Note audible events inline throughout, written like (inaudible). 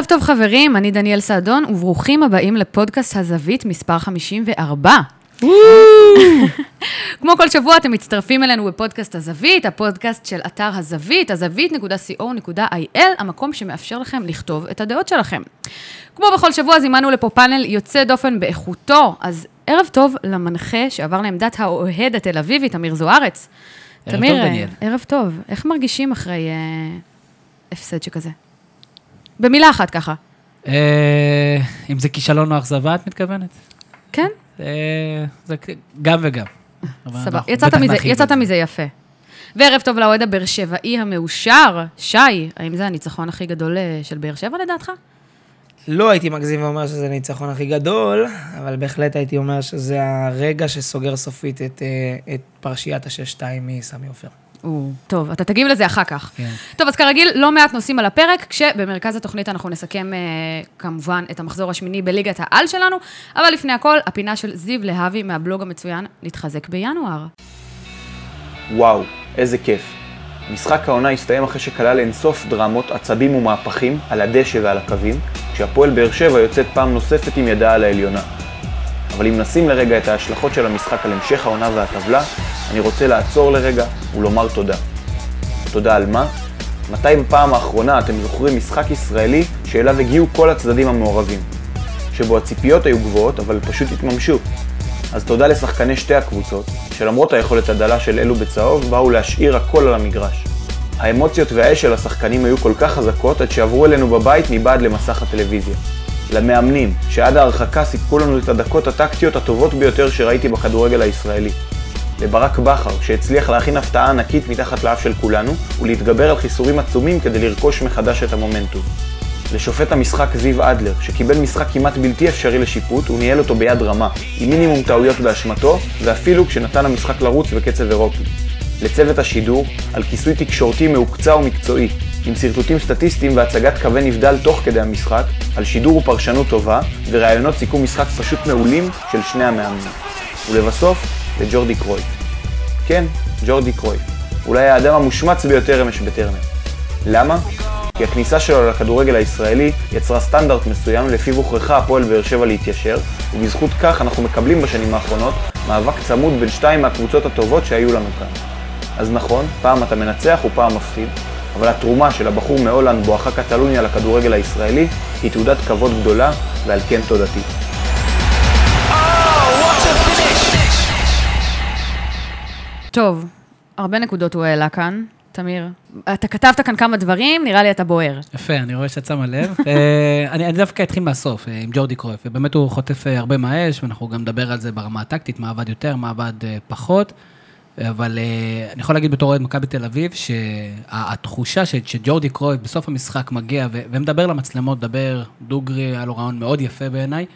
ערב טוב חברים, אני דניאל סעדון, וברוכים הבאים לפודקאסט הזווית מספר 54. (laughs) כמו כל שבוע אתם מצטרפים אלינו בפודקאסט הזווית, הפודקאסט של אתר הזווית, הזווית.co.il, המקום שמאפשר לכם לכתוב את הדעות שלכם. כמו בכל שבוע זימנו לפה פאנל יוצא דופן באיכותו, אז ערב טוב למנחה שעבר לעמדת האוהד התל אביבית, אמיר זוארץ. ערב תמיר, טוב, דניאל. ערב טוב. איך מרגישים אחרי אה, הפסד שכזה? במילה אחת ככה. אה, אם זה כישלון או אכזבה, את מתכוונת? כן? אה, זה גם וגם. סבבה. יצאת מזה, יפה. וערב טוב לאוהד הבאר שבעי המאושר, שי, האם זה הניצחון הכי גדול אה, של באר שבע לדעתך? לא הייתי מגזים ואומר שזה הניצחון הכי גדול, אבל בהחלט הייתי אומר שזה הרגע שסוגר סופית את, את פרשיית השש-שתיים מסמי עופר. או, טוב, אתה תגיב לזה אחר כך. כן. טוב, אז כרגיל, לא מעט נושאים על הפרק, כשבמרכז התוכנית אנחנו נסכם אה, כמובן את המחזור השמיני בליגת העל שלנו, אבל לפני הכל, הפינה של זיו להבי מהבלוג המצוין, נתחזק בינואר. וואו, איזה כיף. משחק העונה הסתיים אחרי שכלל אינסוף דרמות, עצבים ומהפכים על הדשא ועל הקווים, כשהפועל באר שבע יוצאת פעם נוספת עם ידה על העליונה. אבל אם נשים לרגע את ההשלכות של המשחק על המשך העונה והטבלה, אני רוצה לעצור לרגע ולומר תודה. תודה על מה? מתי בפעם האחרונה אתם זוכרים משחק ישראלי שאליו הגיעו כל הצדדים המעורבים? שבו הציפיות היו גבוהות, אבל פשוט התממשו. אז תודה לשחקני שתי הקבוצות, שלמרות היכולת הדלה של אלו בצהוב, באו להשאיר הכל על המגרש. האמוציות והאש של השחקנים היו כל כך חזקות, עד שעברו אלינו בבית מבעד למסך הטלוויזיה. למאמנים, שעד ההרחקה סיפקו לנו את הדקות הטקטיות הטובות ביותר שראיתי בכדורגל הישראלי. לברק בכר, שהצליח להכין הפתעה ענקית מתחת לאף של כולנו, ולהתגבר על חיסורים עצומים כדי לרכוש מחדש את המומנטום. לשופט המשחק זיו אדלר, שקיבל משחק כמעט בלתי אפשרי לשיפוט, וניהל אותו ביד רמה, עם מינימום טעויות באשמתו, ואפילו כשנתן למשחק לרוץ בקצב אירופי. לצוות השידור, על כיסוי תקשורתי מהוקצע ומקצועי, עם שרטוטים סטטיסטיים והצגת קווי נבדל תוך כדי המשחק, על שידור ופרשנות טובה, וראיונות סיכום משחק פשוט מעולים של שני המאמנים. ולבסוף, לג'ורדי קרויף. כן, ג'ורדי קרויף. אולי האדם המושמץ ביותר אמש בטרנר. למה? כי הכניסה שלו לכדורגל הישראלי יצרה סטנדרט מסוים לפיו הוכרחה הפועל באר שבע להתיישר, ובזכות כך אנחנו מקבלים בשנים האחרונות מאבק צמוד בין שתיים מהקבוצות הטובות שהיו לנו כאן. אז נכון, פעם אתה מנצח ופעם מפסיד, אבל התרומה של הבחור מהולנד בואכה קטלוניה לכדורגל הישראלי היא תעודת כבוד גדולה, ועל כן תודתי. טוב, הרבה נקודות הוא העלה כאן. תמיר, אתה כתבת כאן כמה דברים, נראה לי אתה בוער. יפה, אני רואה שאת שמה לב. (laughs) אה, אני אני דווקא אתחיל מהסוף, אה, עם ג'ורדי קרויף. ובאמת הוא חוטף אה, הרבה מהאש, ואנחנו גם נדבר על זה ברמה הטקטית, מה עבד יותר, מה עבד פחות. אבל אה, אני יכול להגיד בתור אוהד מכבי תל אביב, שהתחושה שג'ורדי קרויף בסוף המשחק מגיע ומדבר למצלמות, מדבר דוגרי, היה לו רעיון מאוד יפה בעיניי.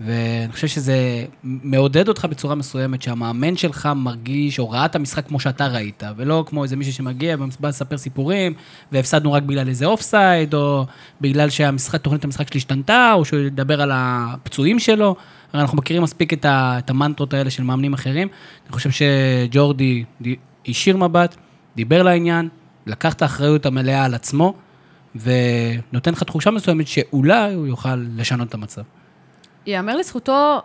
ואני חושב שזה מעודד אותך בצורה מסוימת, שהמאמן שלך מרגיש, או ראה את המשחק כמו שאתה ראית, ולא כמו איזה מישהו שמגיע ובא לספר סיפורים, והפסדנו רק בגלל איזה offside, או בגלל שהמשחק, תוכנית המשחק שלי השתנתה, או שהוא ידבר על הפצועים שלו. הרי אנחנו מכירים מספיק את, ה, את המנטרות האלה של מאמנים אחרים. אני חושב שג'ורדי די- הישיר מבט, דיבר לעניין, לקח את האחריות המלאה על עצמו, ונותן לך תחושה מסוימת שאולי הוא יוכל לשנות את המצב. ייאמר לזכותו,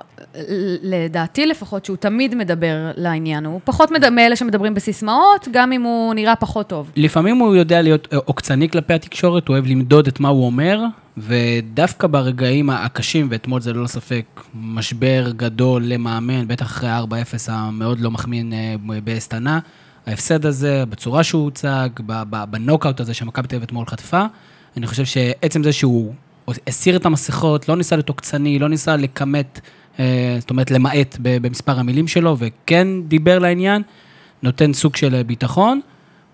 לדעתי לפחות, שהוא תמיד מדבר לעניין. הוא פחות מאלה שמדברים בסיסמאות, גם אם הוא נראה פחות טוב. לפעמים הוא יודע להיות עוקצני כלפי התקשורת, הוא אוהב למדוד את מה הוא אומר, ודווקא ברגעים הקשים, ואתמול זה ללא ספק משבר גדול למאמן, בטח אחרי 4-0 המאוד לא מחמיא אה, באסטנה, ההפסד הזה, בצורה שהוא הוצג, בנוקאוט הזה שמכבי תל אביב אתמול חטפה, אני חושב שעצם זה שהוא הסיר את המסכות, לא ניסה להיות עוקצני, לא ניסה לכמת, אה, זאת אומרת למעט במספר המילים שלו, וכן דיבר לעניין, נותן סוג של ביטחון,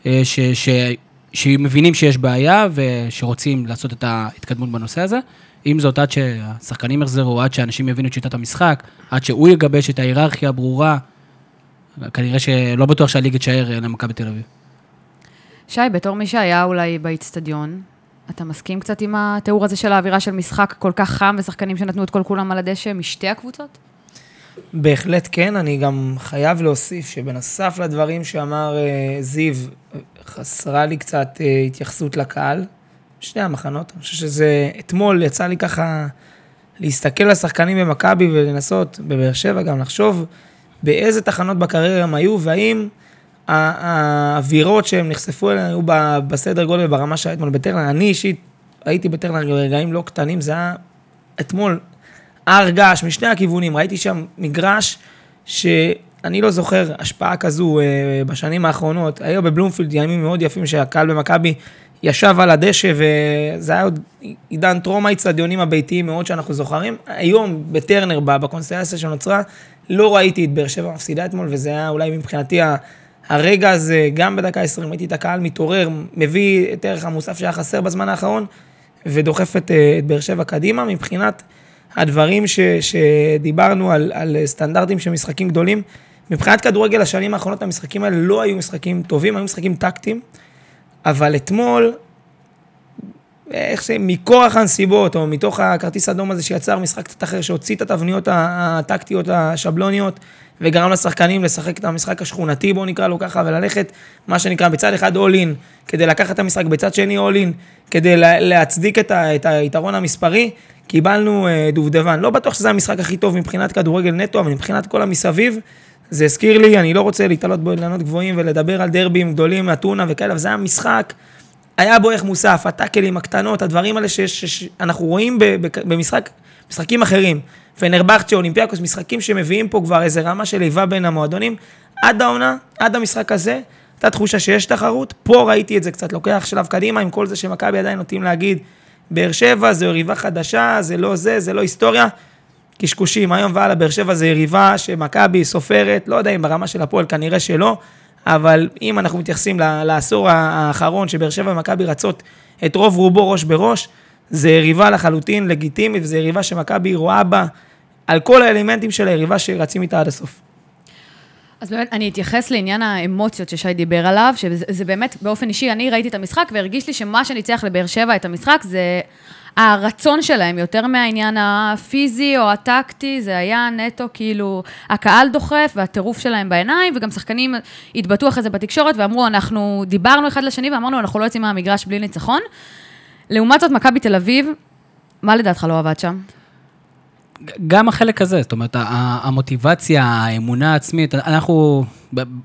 אה, ש, ש, שמבינים שיש בעיה ושרוצים לעשות את ההתקדמות בנושא הזה. עם זאת, עד שהשחקנים יחזרו, עד שאנשים יבינו את שיטת המשחק, עד שהוא יגבש את ההיררכיה הברורה, כנראה שלא בטוח שהליגה תישאר אה, למכבי תל אביב. שי, בתור מי שהיה אולי באיצטדיון, אתה מסכים קצת עם התיאור הזה של האווירה של משחק כל כך חם ושחקנים שנתנו את כל כולם על הדשא משתי הקבוצות? בהחלט כן, אני גם חייב להוסיף שבנוסף לדברים שאמר אה, זיו, חסרה לי קצת אה, התייחסות לקהל, שני המחנות. אני חושב שזה, אתמול יצא לי ככה להסתכל על שחקנים במכבי ולנסות, בבאר שבע גם לחשוב באיזה תחנות בקריירה הם היו, והאם האווירות שהם נחשפו אליהן היו בסדר גודל ברמה שהיה אתמול בטרנר. אני אישית הייתי בטרנר ברגעים לא קטנים, זה היה אתמול הר געש משני הכיוונים, ראיתי שם מגרש שאני לא זוכר השפעה כזו אה, בשנים האחרונות. היו בבלומפילד ימים מאוד יפים שהקהל במכבי ישב על הדשא, וזה היה עוד עידן טרום האיצטדיונים הביתיים מאוד שאנחנו זוכרים. היום בטרנר, בקונסטלציה שנוצרה, לא ראיתי את באר שבע מפסידה אתמול, וזה היה אולי מבחינתי ה- הרגע הזה, גם בדקה ה-20, ראיתי את הקהל מתעורר, מביא את ערך המוסף שהיה חסר בזמן האחרון, ודוחף את, אה, את באר שבע קדימה. מבחינת הדברים ש, שדיברנו על, על סטנדרטים של משחקים גדולים, מבחינת כדורגל השנים האחרונות המשחקים האלה לא היו משחקים טובים, היו משחקים טקטיים, אבל אתמול, איך זה, מכורח הנסיבות, או מתוך הכרטיס האדום הזה שיצר משחק קצת אחר, שהוציא את התבניות הטקטיות השבלוניות, וגרם לשחקנים לשחק את המשחק השכונתי, בואו נקרא לו ככה, וללכת, מה שנקרא, בצד אחד all in, כדי לקחת את המשחק, בצד שני all in, כדי לה, להצדיק את, ה, את היתרון המספרי, קיבלנו אה, דובדבן. לא בטוח שזה המשחק הכי טוב מבחינת כדורגל נטו, אבל מבחינת כל המסביב, זה הזכיר לי, אני לא רוצה להתעלות באילנות גבוהים ולדבר על דרבים גדולים, אתונה וכאלה, אבל זה היה משחק, היה בו איך מוסף, הטאקלים הקטנות, הדברים האלה שאנחנו רואים במשחק, משחקים אחרים. פנרבכצ'ה, אולימפיאקוס, משחקים שמביאים פה כבר איזה רמה של איבה בין המועדונים. עד העונה, עד המשחק הזה, הייתה תחושה שיש תחרות. פה ראיתי את זה קצת לוקח שלב קדימה, עם כל זה שמכבי עדיין נוטים להגיד, באר שבע זה יריבה חדשה, זה לא זה, זה לא היסטוריה. קשקושים, היום והלאה, באר שבע זה יריבה שמכבי סופרת, לא יודע אם ברמה של הפועל, כנראה שלא, אבל אם אנחנו מתייחסים לעשור האחרון, שבאר שבע ומכבי רצות את רוב רובו ראש בראש, זה יריבה לחלוטין לגיטימית, וזו יריבה שמכבי רואה בה על כל האלמנטים של היריבה שרצים איתה עד הסוף. אז באמת, אני אתייחס לעניין האמוציות ששי דיבר עליו, שזה באמת, באופן אישי, אני ראיתי את המשחק והרגיש לי שמה שניצח לבאר שבע את המשחק זה הרצון שלהם, יותר מהעניין הפיזי או הטקטי, זה היה נטו כאילו הקהל דוחף והטירוף שלהם בעיניים, וגם שחקנים התבטאו אחרי זה בתקשורת ואמרו, אנחנו דיברנו אחד לשני ואמרנו, אנחנו לא יוצאים מהמגרש בלי ניצחון. לעומת זאת, מכבי תל אביב, מה לדעתך לא עבד שם? גם החלק הזה, זאת אומרת, המוטיבציה, האמונה העצמית, אנחנו,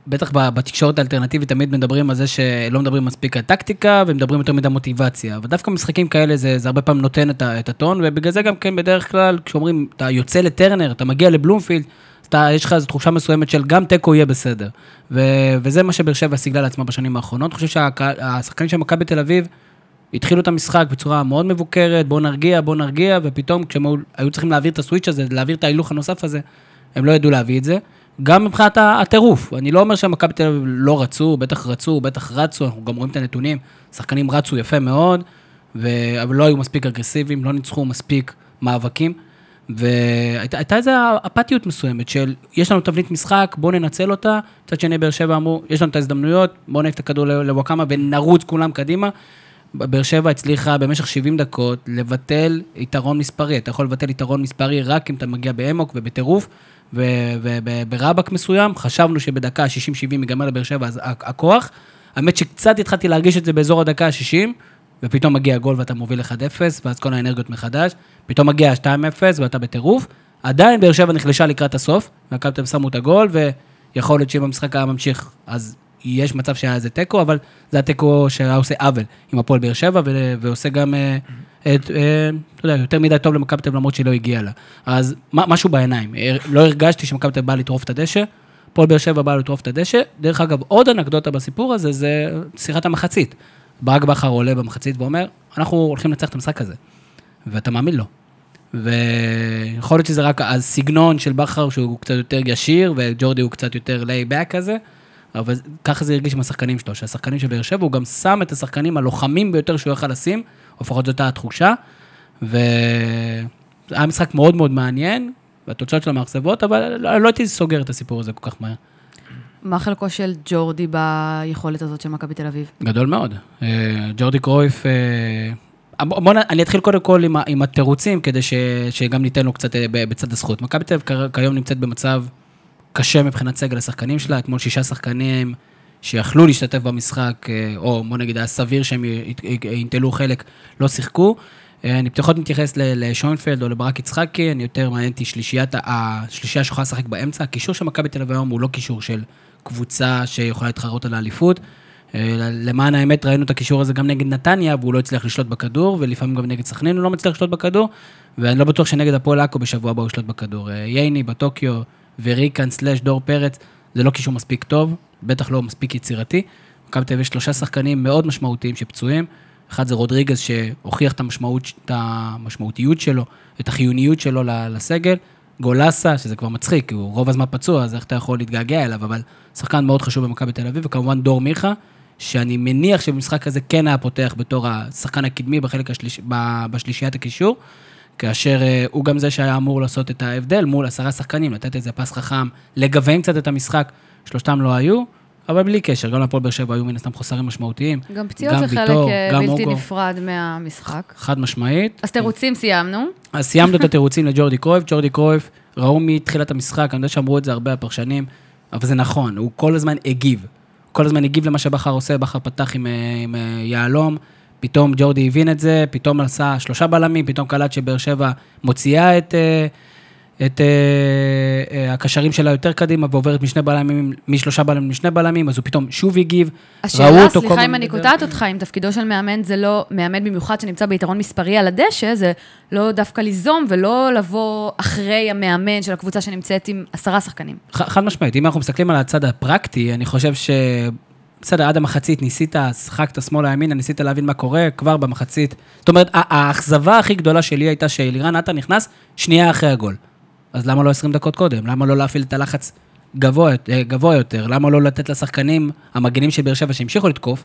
בטח בתקשורת האלטרנטיבית, תמיד מדברים על זה שלא מדברים מספיק על טקטיקה, ומדברים יותר מדי מוטיבציה. אבל דווקא משחקים כאלה, זה, זה הרבה פעמים נותן את, את הטון, ובגלל זה גם כן, בדרך כלל, כשאומרים, אתה יוצא לטרנר, אתה מגיע לבלומפילד, אתה, יש לך איזו תחושה מסוימת של גם תיקו יהיה בסדר. ו, וזה מה שבאר שבע סיגלה לעצמה בשנים האחרונות. אני חושב שהשחקנים של מכבי תל אביב, התחילו את המשחק בצורה מאוד מבוקרת, בואו נרגיע, בואו נרגיע, ופתאום כשהם היו צריכים להעביר את הסוויץ' הזה, להעביר את ההילוך הנוסף הזה, הם לא ידעו להביא את זה. גם מבחינת הטירוף, אני לא אומר שמכבי תל אביב לא רצו, בטח רצו, בטח רצו, אנחנו גם רואים את הנתונים, שחקנים רצו יפה מאוד, ו... אבל לא היו מספיק אגרסיביים, לא ניצחו מספיק מאבקים, והייתה איזו אפתיות מסוימת של, יש לנו תבנית משחק, בואו ננצל אותה, מצד שני באר שבע אמרו, יש לנו את ההזדמנויות, בואו נעיף את הכדור לוואקמה ונרוץ כולם קדימה. באר שבע הצליחה במשך 70 דקות לבטל יתרון מספרי. אתה יכול לבטל יתרון מספרי רק אם אתה מגיע באמוק ובטירוף, וברבק מסוים, חשבנו שבדקה ה-60-70 ייגמר לבאר שבע הכוח. האמת שקצת התחלתי להרגיש את זה באזור הדקה ה-60, ופתאום מגיע גול ואתה מוביל 1-0, ואז כל האנרגיות מחדש. פתאום מגיע 2-0 ואתה בטירוף. עדיין באר שבע נחלשה לקראת הסוף, והקלטם שמו את הגול, ויכול להיות שאם המשחק היה ממשיך, אז יש מצב שהיה איזה תיקו, אבל זה התיקו שהיה עושה עוול עם הפועל באר שבע, ועושה גם, אה, אתה יודע, יותר מדי טוב למכבי תל למרות שהיא לא הגיעה לה. אז משהו בעיניים. לא הרגשתי שמכבי תל באה לטרוף את הדשא, הפועל באר שבע באה לטרוף את הדשא. דרך אגב, עוד אנקדוטה בסיפור הזה, זה שיחת המחצית. ברק בכר עולה במחצית ואומר, אנחנו הולכים לנצח את המשחק הזה. ואתה מאמין לו. ויכול להיות שזה רק הסגנון של בכר שהוא קצת יותר ישיר, וג'ורדי הוא קצת יותר ליי-בק כזה. אבל ככה זה הרגיש עם השחקנים שלו, שהשחקנים של באר שבע, הוא גם שם את השחקנים הלוחמים ביותר שהוא יכל לשים, לפחות זאת הייתה התחושה, והיה משחק מאוד מאוד מעניין, והתוצאות שלו מאכזבות, אבל לא, לא הייתי סוגר את הסיפור הזה כל כך מהר. מה חלקו של ג'ורדי ביכולת הזאת של מכבי תל אביב? גדול מאוד. אה, ג'ורדי קרויף, אה, בוא אני אתחיל קודם כל עם, עם התירוצים, כדי ש, שגם ניתן לו קצת אה, בצד הזכות. מכבי תל אביב כיום נמצאת במצב קשה מבחינת סגל השחקנים שלה, אתמול שישה שחקנים שיכלו להשתתף במשחק, אה, או בוא נגיד, היה סביר שהם ינטלו חלק, לא שיחקו. אה, אני פחות מתייחס לשוינפלד או לברק יצחקי, אני יותר מעניין אותי שלישיית, השלישייה שיכולה לשחק באמצע. הקישור של מכבי תל אביב היום הוא לא קישור של קבוצה שיכולה להתחרות על האליפות. אה, למען האמת, ראינו את הקישור הזה גם נגד נתניה, והוא לא הצליח לשלוט בכדור, ולפעמים גם נגד סכנין הוא לא מצליח לשלוט בכדור, ואני לא בטוח שנגד הפועל עכו בשבוע הבא הוא ישלוט בכדור. ייני בטוקיו וריקן סלאש דור פרץ, זה לא קישור מספיק טוב, בטח לא מספיק יצירתי. מכבי תל אביב יש שלושה שחקנים מאוד משמעותיים שפצועים. אחד זה רודריגז שהוכיח את, המשמעות, את המשמעותיות שלו, את החיוניות שלו לסגל. גולסה, שזה כבר מצחיק, הוא רוב הזמן פצוע, אז איך אתה יכול להתגעגע אליו, אבל שחקן מאוד חשוב במכבי תל אביב, וכמובן דור מיכה, שאני מניח שבמשחק הזה כן היה פותח בתור השחקן הקדמי בחלק השליש... בשלישיית הקישור, כאשר אה, הוא גם זה שהיה אמור לעשות את ההבדל מול עשרה שחקנים, לתת איזה פס חכם, לגוון קצת את המשחק, שלושתם לא היו, אבל בלי קשר, גם להפועל באר שבע היו מן הסתם חוסרים משמעותיים. גם פציעות זה חלק ויטור, אה, גם בלתי אוגו. נפרד מהמשחק. חד משמעית. אז תירוצים סיימנו. אז סיימנו את התירוצים לג'ורדי קרויף. ג'ורדי קרויף, ראו מתחילת המשחק, אני יודע שאמרו את זה הרבה הפרשנים, אבל זה נכון, הוא כל הזמן הגיב. כל הזמן הגיב למה שבכר עושה, בכר פתח עם, אה, עם יהלום, פתאום ג'ורדי הבין את זה, פתאום עשה שלושה בלמים, פתאום קלט שבאר שבע מוציאה את, אה, את אה, אה, הקשרים שלה יותר קדימה ועוברת משני בלמים, משלושה בלמים לשני בלמים, אז הוא פתאום שוב הגיב. השאלה, סליחה אם אני. קוטעת אותך, אם תפקידו של מאמן זה לא, מאמן במיוחד שנמצא ביתרון מספרי על הדשא, זה לא דווקא ליזום ולא לבוא אחרי המאמן של הקבוצה שנמצאת עם עשרה שחקנים. חד משמעית, אם אנחנו מסתכלים על הצד הפרקטי, אני חושב ש... בסדר, עד המחצית ניסית, שחקת שמאלה ימינה, ניסית להבין מה קורה, כבר במחצית. זאת אומרת, האכזבה הכי גדולה שלי הייתה שאלירן עטר נכנס שנייה אחרי הגול. אז למה לא 20 דקות קודם? למה לא להפעיל את הלחץ גבוה, אה, גבוה יותר? למה לא לתת לשחקנים, המגנים של באר שבע שהמשיכו לתקוף,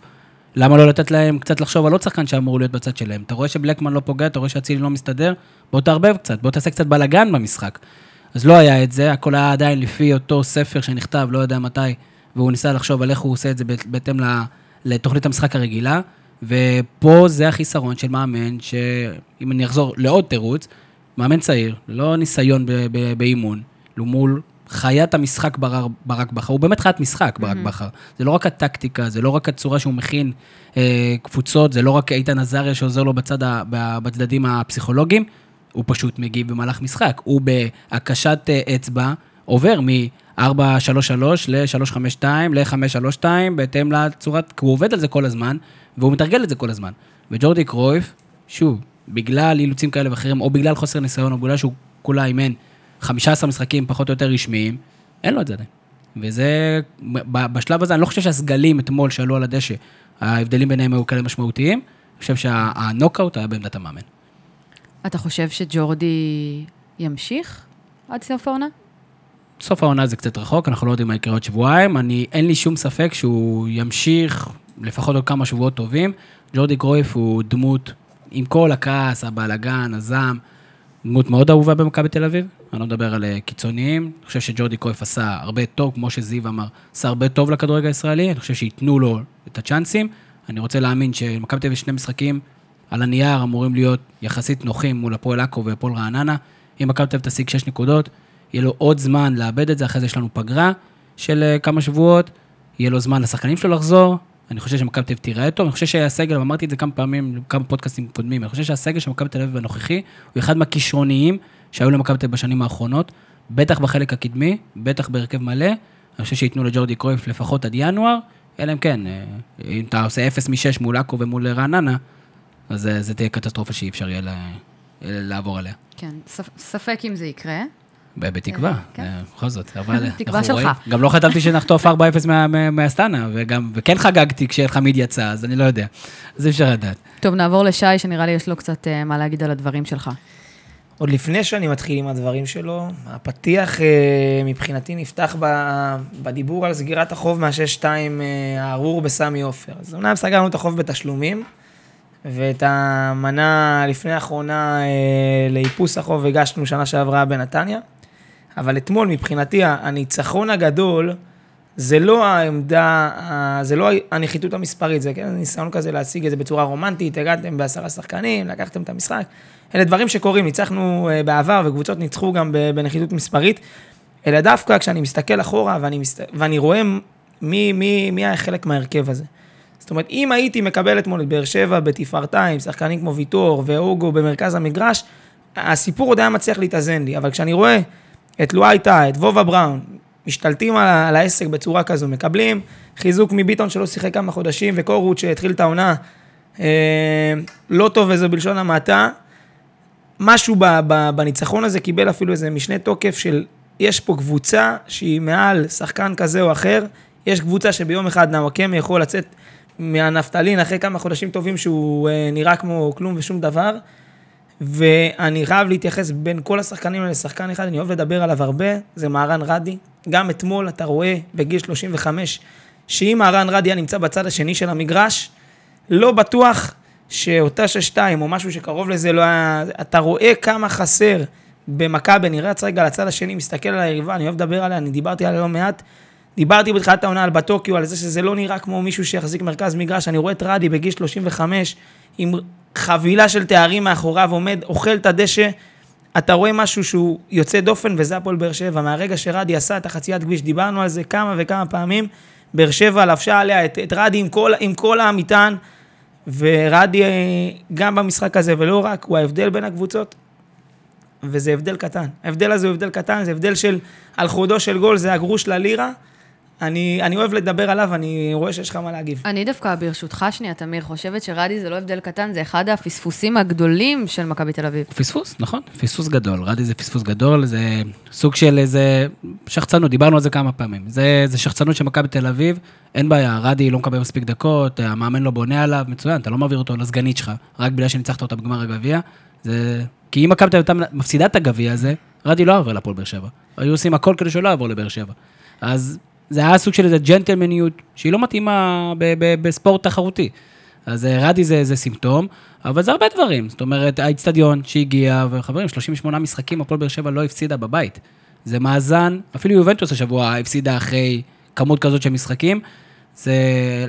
למה לא לתת להם קצת לחשוב על עוד שחקן שאמור להיות בצד שלהם? אתה רואה שבלקמן לא פוגע, אתה רואה שאצילי לא מסתדר, בוא תערבב קצת, בוא תעשה קצת בלאגן במשחק. אז לא היה את זה, הכל היה עדיין לפי אותו ספר שנכתב, לא יודע מתי, והוא ניסה לחשוב על איך הוא עושה את זה בהת- בהתאם לתוכנית המשחק הרגילה, ופה זה החיסרון של מאמן, שאם אני אחזור לעוד תירוץ, מאמן צעיר, ללא ניסיון באימון, לו מול חיית המשחק ברק, ברק בכר, הוא באמת חיית משחק, ברק בכר. זה לא רק הטקטיקה, זה לא רק הצורה שהוא מכין אה, קבוצות, זה לא רק איתן עזריה שעוזר לו בצד ה, בצדדים הפסיכולוגיים, הוא פשוט מגיב במהלך משחק. הוא בהקשת אה, אצבע עובר מ-4-3-3 ל-3-5-2 ל-5-3-2, בהתאם לצורת, כי הוא עובד על זה כל הזמן, והוא מתרגל את זה כל הזמן. וג'ורדי קרויף, שוב, בגלל אילוצים כאלה ואחרים, או בגלל חוסר ניסיון, או בגלל שהוא כולה אימן 15 משחקים פחות או יותר רשמיים, אין לו את זה עדיין. וזה, בשלב הזה, אני לא חושב שהסגלים אתמול שעלו על הדשא, ההבדלים ביניהם היו כאלה משמעותיים. אני חושב שהנוקאוט היה בעמדת המאמן. אתה חושב שג'ורדי ימשיך עד סוף העונה? סוף העונה זה קצת רחוק, אנחנו לא יודעים מה יקרה עוד שבועיים. אני, אין לי שום ספק שהוא ימשיך לפחות עוד כמה שבועות טובים. ג'ורדי קרויף הוא דמות, עם כל הכעס, הבלאגן, הזעם, דמות מאוד אהובה במכבי תל אביב. אני לא מדבר על אה, קיצוניים. אני חושב שג'ורדי קרויף עשה הרבה טוב, כמו שזיו אמר, עשה הרבה טוב לכדורגל הישראלי. אני חושב שייתנו לו את הצ'אנסים. אני רוצה להאמין שמכבי תל אביב שני משחקים על הנייר אמורים להיות יחסית נוחים מול הפועל עכו והפועל רעננה. אם מכבי תל אביב תשיג 6 נקודות, יהיה לו עוד זמן לאבד את זה, אחרי זה יש לנו פגרה של אה, כמה שבועות, יהיה לו זמן לשחקנים שלו לחזור. אני חושב שמכבי תל אביב תיראה טוב, אני חושב שהסגל, ואמרתי את זה כמה פעמים, כמה פודקאסטים קודמים, אני חושב שהסגל של מכבי תל אביב הנוכחי הוא אחד מהכישרוניים שהיו למכבי תל אביב בשנים האחרונות, בטח בחלק הקדמי, בטח בהרכב מלא. אני חושב שייתנו לג'ורדי קרויף לפחות עד ינואר, אלא אם כן, אה, אם אתה עושה 0 מ-6 מול עכו ומול רעננה, אז אה, זה תהיה קטסטרופה שאי אפשר יהיה לעבור עליה. כן, ספ- ספק אם זה יקרה. בתקווה, כן. אה, בכל זאת, אבל (laughs) תקווה אנחנו שלך. רואים. גם לא חשבתי שנחטוף 4-0 מה- מה- מהסטנה, וגם, וכן חגגתי כשחמיד יצא, אז אני לא יודע. אז אי אפשר לדעת. טוב, נעבור לשי, שנראה לי יש לו קצת אה, מה להגיד על הדברים שלך. עוד לפני שאני מתחיל עם הדברים שלו, הפתיח אה, מבחינתי נפתח בדיבור על סגירת החוב מה-6-2 אה, הארור בסמי עופר. אז אמנם סגרנו את החוב בתשלומים, ואת המנה לפני האחרונה אה, לאיפוס החוב הגשנו שנה שעברה בנתניה, אבל אתמול מבחינתי הניצחון הגדול זה לא העמדה, זה לא הנחיתות המספרית, זה כן ניסיון כזה להציג את זה בצורה רומנטית, הגעתם בעשרה שחקנים, לקחתם את המשחק. אלה דברים שקורים, ניצחנו אה, בעבר וקבוצות ניצחו גם בנחיתות מספרית, אלא דווקא כשאני מסתכל אחורה ואני, מסת... ואני רואה מי, מי, מי היה חלק מההרכב הזה. זאת אומרת, אם הייתי מקבל אתמול את באר שבע בתפארתה, עם שחקנים כמו ויטור ואוגו במרכז המגרש, הסיפור עוד היה מצליח להתאזן לי, אבל כשאני רואה את לואייטה, את וובה בראון, משתלטים על, על העסק בצורה כזו, מקבלים חיזוק מביטון שלא שיחק כמה חודשים, וקורות שהתחיל את העונה אה, לא טוב וזה בלשון המעטה, משהו ב, ב, בניצחון הזה קיבל אפילו איזה משנה תוקף של יש פה קבוצה שהיא מעל שחקן כזה או אחר, יש קבוצה שביום אחד נאווקם יכול לצאת מהנפטלין אחרי כמה חודשים טובים שהוא אה, נראה כמו כלום ושום דבר. ואני חייב להתייחס בין כל השחקנים האלה לשחקן אחד, אני אוהב לדבר עליו הרבה, זה מהרן רדי. גם אתמול אתה רואה בגיל 35, שאם מהרן רדי היה נמצא בצד השני של המגרש, לא בטוח שאותה שש-שתיים או משהו שקרוב לזה לא היה... אתה רואה כמה חסר במכבי, אני רץ רגע לצד השני, מסתכל על היריבה, אני אוהב לדבר עליה, אני דיברתי עליה לא מעט. דיברתי בתחילת העונה על בטוקיו, על זה שזה לא נראה כמו מישהו שיחזיק מרכז מגרש, אני רואה את רדי בגיל 35 עם חבילה של תארים מאחוריו, עומד, אוכל את הדשא, אתה רואה משהו שהוא יוצא דופן, וזה הפועל באר שבע. מהרגע שרדי עשה את החציית כביש, דיברנו על זה כמה וכמה פעמים, באר שבע לבשה עליה את, את רדי עם כל, עם כל המטען, ורדי אה, גם במשחק הזה, ולא רק, הוא ההבדל בין הקבוצות, וזה הבדל קטן. ההבדל הזה הוא הבדל קטן, זה הבדל של על חודו של גול, זה הגרוש ללירה. אני, אני אוהב לדבר עליו, אני רואה שיש לך מה להגיב. אני דווקא, ברשותך שנייה, תמיר, חושבת שרדי זה לא הבדל קטן, זה אחד הפספוסים הגדולים של מכבי תל אביב. פספוס, נכון, פספוס גדול. רדי זה פספוס גדול, זה סוג של איזה שחצנות, דיברנו על זה כמה פעמים. זה, זה שחצנות של מכבי תל אביב, אין בעיה, רדי לא מקבל מספיק דקות, המאמן לא בונה עליו, מצוין, אתה לא מעביר אותו לסגנית שלך, רק בגלל שניצחת אותה בגמר הגביע. זה... כי אם מכבי תל אביב מפסידה את הגביע הזה, רדי לא עובר לפועל באר שבע. היו עושים הכל כדי שלא יעבור לבאר שבע. אז זה היה סוג של איזה ג'נטלמניות שהיא לא מתאימה בספורט תחרותי. אז אה, רדי זה, זה סימפטום, אבל זה הרבה דברים. זאת אומרת, האיצטדיון שהגיע, וחברים, 38 משחקים, הפועל באר שבע לא הפסידה בבית. זה מאזן, אפילו יובנטוס השבוע הפסידה אחרי כמות כזאת של משחקים. זה,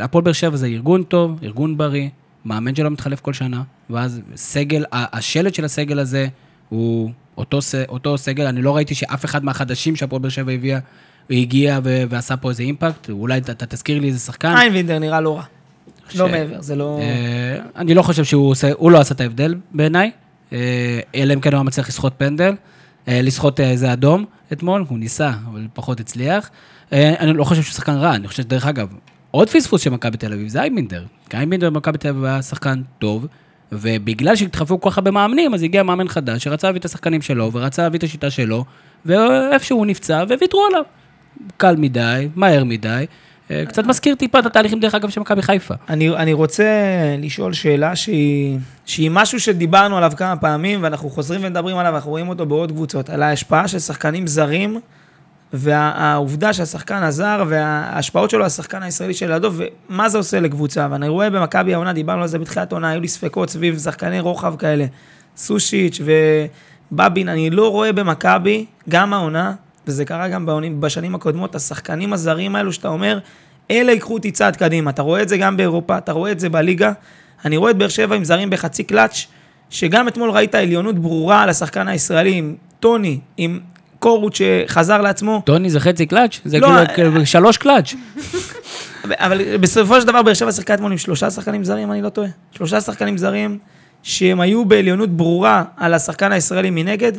הפועל באר שבע זה ארגון טוב, ארגון בריא, מאמן שלו מתחלף כל שנה, ואז סגל, השלד של הסגל הזה הוא אותו, אותו סגל, אני לא ראיתי שאף אחד מהחדשים שהפועל באר שבע הביאה הגיע ועשה פה איזה אימפקט, אולי אתה תזכיר לי איזה שחקן. איינבינדר נראה לא רע. ש... לא מעבר, זה לא... אה, אני לא חושב שהוא עושה, הוא לא עשה את ההבדל בעיניי, אה, אלא אם כן הוא היה מצליח לסחוט פנדל, אה, לסחוט איזה אדום אתמול, הוא ניסה, אבל פחות הצליח. אני לא חושב שהוא שחקן רע, אני חושב שדרך אגב, עוד פספוס של מכבי תל אביב זה איימינדר. כי איימינדר במכבי תל אביב היה שחקן טוב, ובגלל שהתחלפו כל כך הרבה מאמנים, אז הגיע מאמן חדש שרצה להביא את השחקנים שלו, ורצה להביא את השיטה שלו, ואיפשהו הוא נפצע, וויתרו עליו. קל מדי, מהר מדי. אה, קצת מזכיר טיפה את התהליכים, דרך אגב, של מכבי חיפה. אני, אני רוצה לשאול שאלה שהיא, שהיא משהו שדיברנו עליו כמה פעמים, ואנחנו חוזרים ומדברים עליו, אנחנו רואים אותו בעוד קבוצות, על ההשפעה של שחקנים זרים, והעובדה שהשחקן הזר, וההשפעות שלו השחקן הישראלי של לידו, ומה זה עושה לקבוצה. ואני רואה במכבי העונה, דיברנו על זה בתחילת העונה, היו לי ספקות סביב שחקני רוחב כאלה, סושיץ' ובבין, אני לא רואה במכבי, גם העונה, וזה קרה גם בעונים, בשנים הקודמות, השחקנים הזרים האלו שאתה אומר, אלה ייקחו אותי צעד קדימה. אתה רואה את זה גם באירופה, אתה רואה את זה בליגה. אני רואה את באר שבע עם זרים בחצי קלאץ', שגם אתמול ראית עליונות ברורה על השחקן הישראלי, עם טוני, עם קורות שחזר לעצמו. טוני זה חצי קלאץ'? זה לא, כאילו אה, שלוש קלאץ'. אבל בסופו של דבר באר שבע שיחקה אתמול עם שלושה שחקנים זרים, אני לא טועה. שלושה שחקנים זרים שהם היו בעליונות ברורה על השחקן הישראלי מנגד.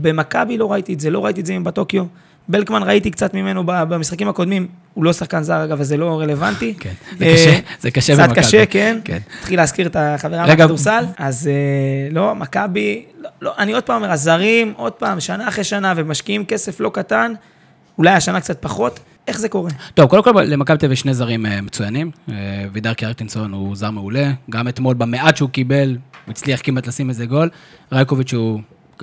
במכבי לא ראיתי את זה, לא ראיתי את זה עם בטוקיו. בלקמן ראיתי קצת ממנו במשחקים הקודמים, הוא לא שחקן זר אגב, אז זה לא רלוונטי. (laughs) כן, זה קשה, זה קשה במכבי. קצת קשה, כן. כן. התחיל להזכיר את החברה מהכדורסל. אז אה, לא, מכבי, לא, לא, אני עוד פעם אומר, הזרים, עוד פעם, שנה אחרי שנה, ומשקיעים כסף לא קטן, אולי השנה קצת פחות, איך זה קורה? טוב, קודם כל למכבי תל אביב שני זרים אה, מצוינים. אה, וידר קרטינסון הוא זר מעולה. גם אתמול, במעט שהוא קיבל, הוא הצליח כמעט לשים איזה גול. רייקוביץ' הוא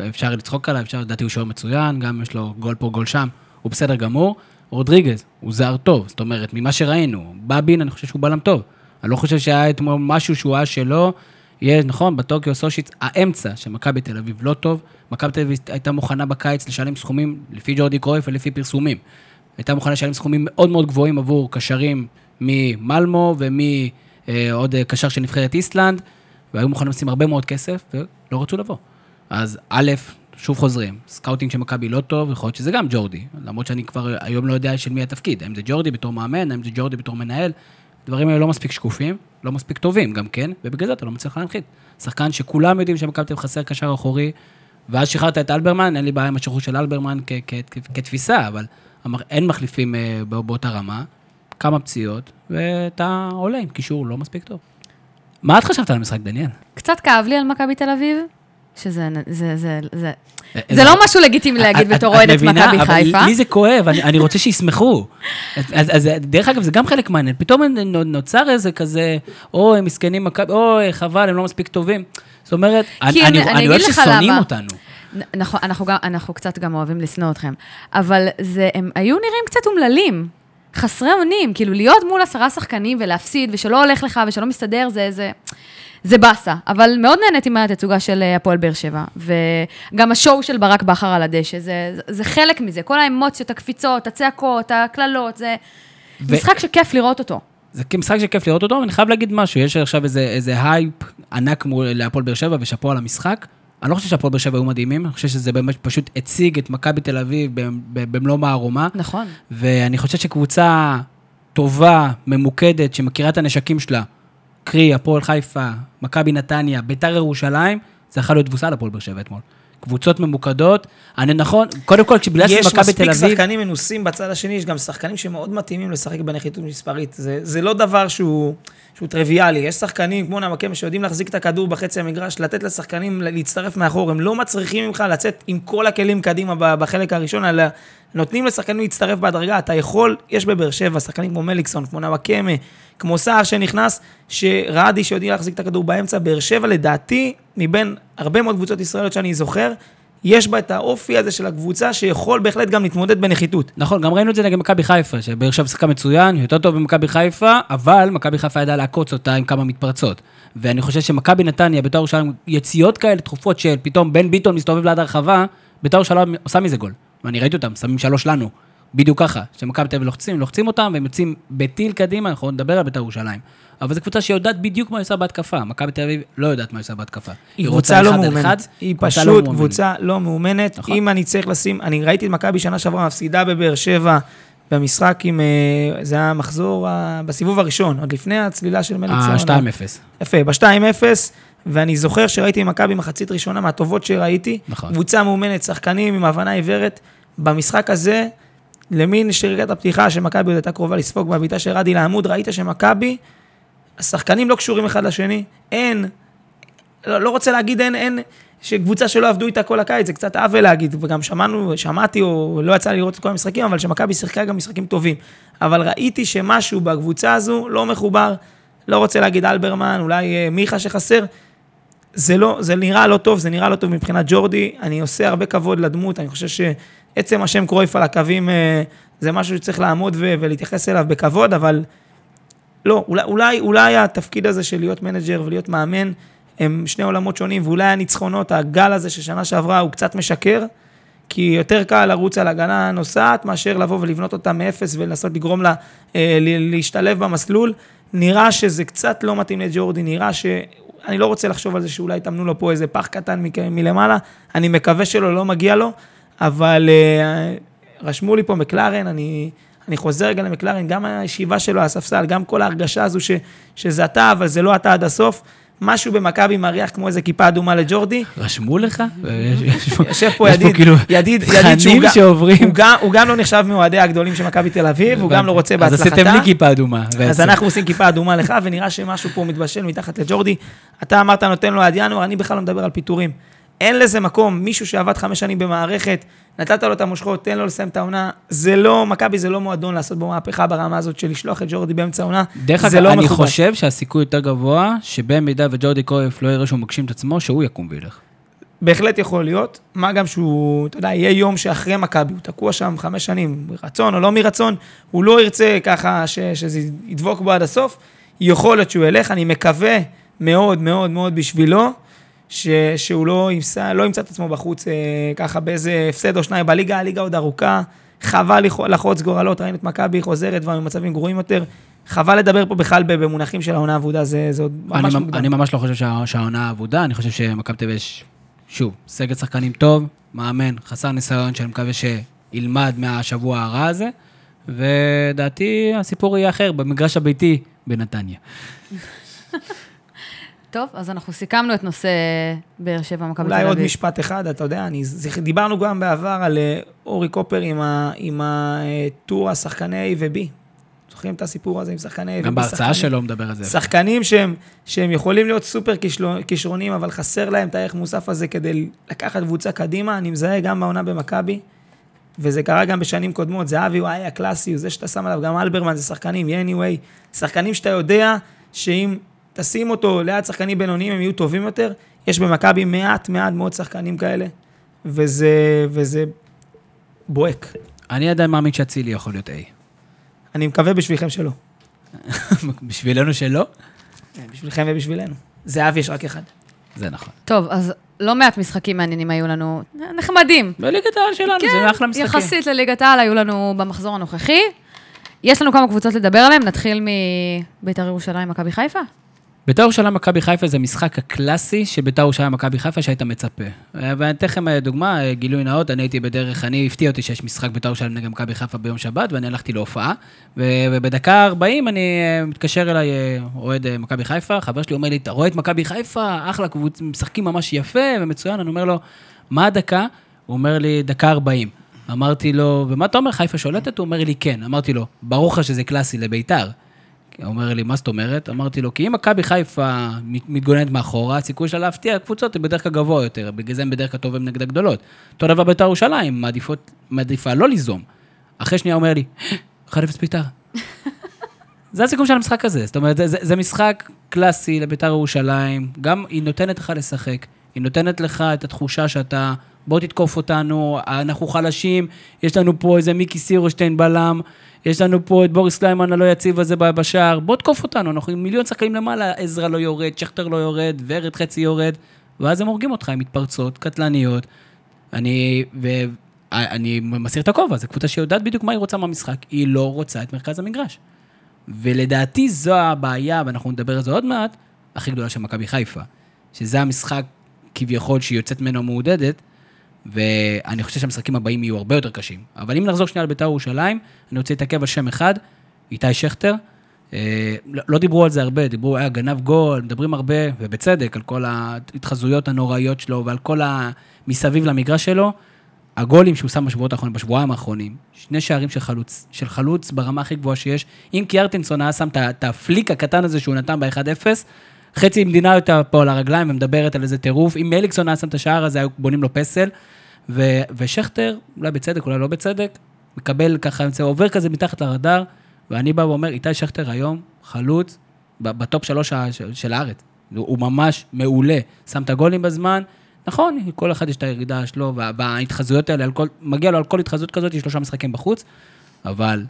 אפשר לצחוק עליו, אפשר, לדעתי הוא שוער מצוין, גם יש לו גול פה, גול שם, הוא בסדר גמור. רודריגז, הוא זר טוב, זאת אומרת, ממה שראינו, בבין, אני חושב שהוא בלם טוב. אני לא חושב שהיה אתמול משהו שהוא היה שלו. יש, נכון, בטוקיו סושיץ, האמצע של מכבי תל אביב לא טוב. מכבי תל אביב הייתה מוכנה בקיץ לשלם סכומים, לפי ג'ורדי קרויף ולפי פרסומים. הייתה מוכנה לשלם סכומים מאוד מאוד גבוהים עבור קשרים ממלמו ומעוד אה, קשר של נבחרת איסלנד, והיו מוכנים לשים הרבה מאוד כסף, ולא רצו לבוא. אז א', שוב חוזרים, scouting של מכבי לא טוב, יכול להיות שזה גם ג'ורדי, למרות שאני כבר היום לא יודע של מי התפקיד, האם זה ג'ורדי בתור מאמן, האם זה ג'ורדי בתור מנהל, הדברים האלה לא מספיק שקופים, לא מספיק טובים גם כן, ובגלל זה אתה לא מצליח להנחית. שחקן שכולם יודעים שמכבי תל חסר קשר אחורי, ואז שחררת את אלברמן, אין לי בעיה עם השחרור של אלברמן כ- כ- כ- כתפיסה, אבל אין מחליפים אה, בא- באותה רמה, כמה פציעות, ואתה עולה עם קישור לא מספיק טוב. מה את חשבת על המשחק, דניאל? קצת כאב לי על מכבי תל אביב, שזה זה, זה, זה, אה, זה לא משהו לגיטימי להגיד את- בתור את אוהדת מבינה? מכבי אבל חיפה. לי זה כואב, אני, אני רוצה שישמחו. אז, אז דרך אגב, זה גם חלק מעניין. פתאום נוצר איזה כזה, אוי, מסכנים מכבי, אוי, חבל, הם לא מספיק טובים. זאת אומרת, אני, אני, אני- אני, אוהב ששונאים. אותנו. נכון, אנחנו, גם, אנחנו קצת גם אוהבים לשנוא אתכם, אבל זה, הם היו נראים קצת אומללים, חסרי אונים, כאילו להיות מול עשרה שחקנים ולהפסיד, ושלא הולך לך ושלא מסתדר, זה, זה, זה באסה. אבל מאוד נהניתי מהתצוגה של אה, הפועל באר שבע, וגם השואו של ברק בכר על הדשא, זה, זה, חלק מזה, כל האמוציות, הקפיצות, הצעקות, הקללות, זה ו- משחק שכיף לראות אותו. זה משחק שכיף לראות אותו, ואני חייב להגיד משהו, יש עכשיו איזה, איזה הייפ ענק מול להפועל באר שבע, ושאפו על המשחק. אני לא חושב שהפועל באר שבע היו מדהימים, אני חושב שזה באמת פשוט הציג את מכבי תל אביב במלוא מערומה. נכון. ואני חושב שקבוצה טובה, ממוקדת, שמכירה את הנשקים שלה, קרי, הפועל חיפה, מכבי נתניה, ביתר ירושלים, זה יכול להיות תבוסה לפועל באר שבע אתמול. קבוצות ממוקדות, אני נכון, קודם כל, בגלל יש שמכבי תל מספיק אביב... שחקנים מנוסים בצד השני, יש גם שחקנים שמאוד מתאימים לשחק בנחיתות מספרית. זה, זה לא דבר שהוא, שהוא טריוויאלי. יש שחקנים כמו נמקם שיודעים להחזיק את הכדור בחצי המגרש, לתת לשחקנים להצטרף מאחור. הם לא מצריכים ממך לצאת עם כל הכלים קדימה בחלק הראשון, אלא נותנים לשחקנים להצטרף בהדרגה. אתה יכול, יש בבאר שבע שחקנים כמו מליקסון, כמו נמקמה, כמו סער שנכנס, שרעדי שיודעים להחזיק את הכדור באמצע. באר שבע, לדעתי, מבין הרבה מאוד קבוצות ישראליות שאני זוכר, יש בה את האופי הזה של הקבוצה שיכול בהחלט גם להתמודד בנחיתות. נכון, גם ראינו את זה נגד מכבי חיפה, שבאר שבע שיחקה מצוין, יותר טוב ממכבי חיפה, אבל מכבי חיפה ידעה לעקוץ אותה עם כמה מתפרצות. ואני חושב שמכבי נתניה, בית"ר ירושלים, יציאות כאלה תכופות של פתאום בן ביטון מסתובב ליד הרחבה, בית"ר ירושלים עושה מזה גול. ואני ראיתי אותם, שמים שלוש לנו. בדיוק ככה, שמכבי תל אביב לוחצים, לוחצים אותם, והם יוצאים בטיל קדימה, אנחנו נדבר על בית"ר ירושלים. אבל זו קבוצה שיודעת בדיוק מה היא עושה בהתקפה. מכבי תל אביב לא יודעת מה היא עושה בהתקפה. היא רוצה קבוצה לא מאומנת. היא לא פשוט. קבוצה לא מאומנת. נכון. אם אני צריך לשים, אני ראיתי את מכבי שנה שעברה מפסידה בבאר שבע במשחק עם, אה, זה היה מחזור בסיבוב הראשון, עוד לפני הצלילה של מליקסון. ה-2-0. יפה, ב-2-0, ואני זוכר שראיתי מכבי מחצית ראשונה מהטובות שראיתי. נכון. קבוצה מאומנת, שחקנים עם הבנה עיוורת. במשחק הזה, למין שריקת הפתיחה שמכבי עוד הייתה קרובה לספוג בבעיטה של רדי לעמוד, ראית שמכבי, השחקנים לא קשורים אחד לשני, אין, לא, לא רוצה להגיד אין, אין, שקבוצה שלא עבדו איתה כל הקיץ, זה קצת עוול להגיד, וגם שמענו, שמעתי, או לא יצא לי לראות את כל המשחקים, אבל שמכבי שיחקה גם משחקים טובים. אבל ראיתי שמשהו בקבוצה הזו לא מחובר, לא רוצה להגיד אלברמן, אולי אה, מיכה שחסר, זה לא, זה נראה לא טוב, זה נראה לא טוב מבחינת ג'ורדי, אני עושה הרבה כבוד לדמות, אני חושב שעצם השם קרויף על הקווים אה, זה משהו שצריך לעמוד ולהתייחס אליו בכבוד, אבל לא, אולי, אולי, אולי התפקיד הזה של להיות manager ולהיות מאמן, הם שני עולמות שונים, ואולי הניצחונות, הגל הזה של שנה שעברה הוא קצת משקר, כי יותר קל לרוץ על הגנה נוסעת, מאשר לבוא ולבנות אותה מאפס ולנסות לגרום לה אה, להשתלב במסלול. נראה שזה קצת לא מתאים לג'ורדי, נראה ש... אני לא רוצה לחשוב על זה שאולי טמנו לו פה איזה פח קטן מלמעלה, אני מקווה שלא, לא מגיע לו, אבל אה, רשמו לי פה מקלרן, אני, אני חוזר רגע למקלרן, גם הישיבה שלו הספסל, גם כל ההרגשה הזו ש, שזה אתה, אבל זה לא אתה עד הסוף. משהו במכבי מריח כמו איזה כיפה אדומה לג'ורדי. רשמו לך? יושב פה ידיד, כאילו ידיד, תכנים ידיד שהוא גם- שעוברים. הוא גם- לא נחשב מאוהדי הגדולים של מכבי תל אביב, הוא גם לא רוצה אז בהצלחתה. עשיתם לי כיפה אדומה. אז. אנחנו עושים כיפה אדומה לך, ונראה שמשהו פה מתבשל מתחת לג'ורדי. אתה אמרת נותן לו עד ינואר, אני בכלל לא מדבר על פיטורים. אין לזה מקום, מישהו שעבד חמש שנים במערכת, נתת לו את המושכות, תן לו לסיים את העונה. זה לא, מכבי זה לא מועדון לעשות בו מהפכה ברמה הזאת של לשלוח את ג'ורדי באמצע העונה. דרך אגב, לא אני מכובד. חושב שהסיכוי יותר גבוה, שבמידה וג'ורדי קרויף לא יראה שהוא מגשים את עצמו, שהוא יקום וילך. בהחלט יכול להיות, מה גם שהוא, אתה יודע, יהיה יום שאחרי מכבי, הוא תקוע שם חמש שנים, מרצון או לא מרצון, הוא לא ירצה ככה ש, שזה ידבוק בו עד הסוף, יכול להיות שהוא ילך, אני מקווה מאוד מאוד מאוד בשבילו, ש, שהוא לא ימצא, לא ימצא את עצמו בחוץ אה, ככה באיזה הפסד או שניים בליגה, הליגה עוד ארוכה, חבל לח- לחרוץ גורלות, ראינו את מכבי חוזרת כבר גרועים יותר, חבל לדבר פה בכלל במונחים של העונה האבודה, זה, זה עוד אני ממש ממ- מוקדם. אני ממש לא חושב שה- שהעונה אבודה, אני חושב שמכבי תל יש שוב, סגל שחקנים טוב, מאמן, חסר ניסיון, שאני מקווה שילמד מהשבוע הרע הזה, ודעתי הסיפור יהיה אחר, במגרש הביתי בנתניה. (laughs) טוב, אז אנחנו סיכמנו את נושא באר שבע, מכבי תל אולי אביב. עוד משפט אחד, אתה יודע, אני, זה, דיברנו גם בעבר על אה, אורי קופר עם, ה, עם הטור השחקני A ו-B. זוכרים את הסיפור הזה עם שחקני A ו-B? גם בהרצאה שחקנים- שלו מדבר על זה. שחקנים שהם, שהם יכולים להיות סופר כישרונים, אבל חסר להם את הערך מוסף הזה כדי לקחת קבוצה קדימה. אני מזהה גם בעונה במכבי, וזה קרה גם בשנים קודמות. זהבי הוא היה קלאסי, הוא זה שאתה שם עליו, גם אלברמן זה שחקנים, יניווי, שחקנים שאתה יודע שאם תשים אותו ליד שחקנים בינוניים הם יהיו טובים יותר. יש במכבי מעט מעט מאוד שחקנים כאלה, וזה, וזה בוהק. אני עדיין מאמין שאצילי יכול להיות A. אני מקווה בשבילכם שלא. (laughs) בשבילנו שלא? בשבילכם ובשבילנו. זהבי יש רק אחד. זה נכון. טוב, אז לא מעט משחקים מעניינים היו לנו, נחמדים. בליגת העל שלנו, זה אחלה משחקים. כן, יחסית לליגת העל היו לנו במחזור הנוכחי. יש לנו כמה קבוצות לדבר עליהן, נתחיל מביתר ירושלים, מכבי חיפה. בית"ר ירושלים מכבי חיפה זה המשחק הקלאסי של בית"ר ירושלים מכבי חיפה שהיית מצפה. ואני אתן לכם אה, דוגמה, אה, גילוי נאות, אני הייתי בדרך, אני הפתיע אותי שיש משחק בית"ר ירושלים נגד מכבי חיפה ביום שבת, ואני הלכתי להופעה, ובדקה 40 אני אה, מתקשר אליי אוהד מכבי חיפה, חבר שלי אומר לי, אתה רואה את מכבי חיפה? אחלה, קבוצ- משחקים ממש יפה ומצוין, אני אומר לו, מה הדקה? הוא אומר לי, דקה 40. אמרתי לו, ומה אתה אומר, חיפה שולטת? הוא אומר לי, כן. אמרתי לו, ברור לך שזה קלאסי לבית"ר. הוא אומר לי, מה זאת אומרת? אמרתי לו, כי אם מכבי חיפה מת- מתגוננת מאחורה, הסיכוי שלה להפתיע קבוצות היא בדרך כלל גבוה יותר, בגלל זה הם בדרך כלל טובים נגד הגדולות. אותו דבר בית"ר ירושלים, מעדיפה לא ליזום. אחרי שנייה אומר לי, 1-0 בית"ר. (laughs) זה הסיכום של המשחק הזה, זאת אומרת, זה, זה, זה משחק קלאסי לבית"ר ירושלים, גם היא נותנת לך לשחק, היא נותנת לך את התחושה שאתה, בוא תתקוף אותנו, אנחנו חלשים, יש לנו פה איזה מיקי סירושטיין בלם, יש לנו פה את בוריס קליימן הלא יציב הזה בשער, בוא תקוף אותנו, אנחנו עם מיליון שחקנים למעלה, עזרא לא יורד, שכטר לא יורד, ורד חצי יורד, ואז הם הורגים אותך עם מתפרצות קטלניות. אני, ואני מסיר את הכובע, זו קבוצה שיודעת בדיוק מה היא רוצה מהמשחק, היא לא רוצה את מרכז המגרש. ולדעתי זו הבעיה, ואנחנו נדבר על זה עוד מעט, הכי גדולה של מכבי חיפה. שזה המשחק כביכול שהיא יוצאת ממנו מעודדת, ואני חושב שהמשחקים הבאים יהיו הרבה יותר קשים. אבל אם נחזור שנייה לבית"ר ירושלים, אני רוצה להתעכב על שם אחד, איתי שכטר. אה, לא, לא דיברו על זה הרבה, דיברו, היה גנב גול, מדברים הרבה, ובצדק, על כל ההתחזויות הנוראיות שלו ועל כל המסביב למגרש שלו. הגולים שהוא שם בשבועות האחרונים, בשבועיים האחרונים, שני שערים של חלוץ, של חלוץ ברמה הכי גבוהה שיש. אם קיארטנסון היה שם את הפליק הקטן הזה שהוא נתן ב-1-0, חצי מדינה הייתה פה על הרגליים ומדברת על איזה טירוף. אם מליקסון היה שם את השער הזה, היו בונים לו פסל. ו- ושכטר, אולי בצדק, אולי לא בצדק, מקבל ככה, עובר כזה מתחת לרדאר, ואני בא ואומר, איתי שכטר היום, חלוץ, בטופ שלוש של, הארץ. הוא, ממש מעולה. שם את הגולים בזמן. נכון, כל אחד יש את הירידה שלו, וה- וההתחזויות האלה, כל, מגיע לו על כל התחזות כזאת, יש שלושה משחקים בחוץ, אבל,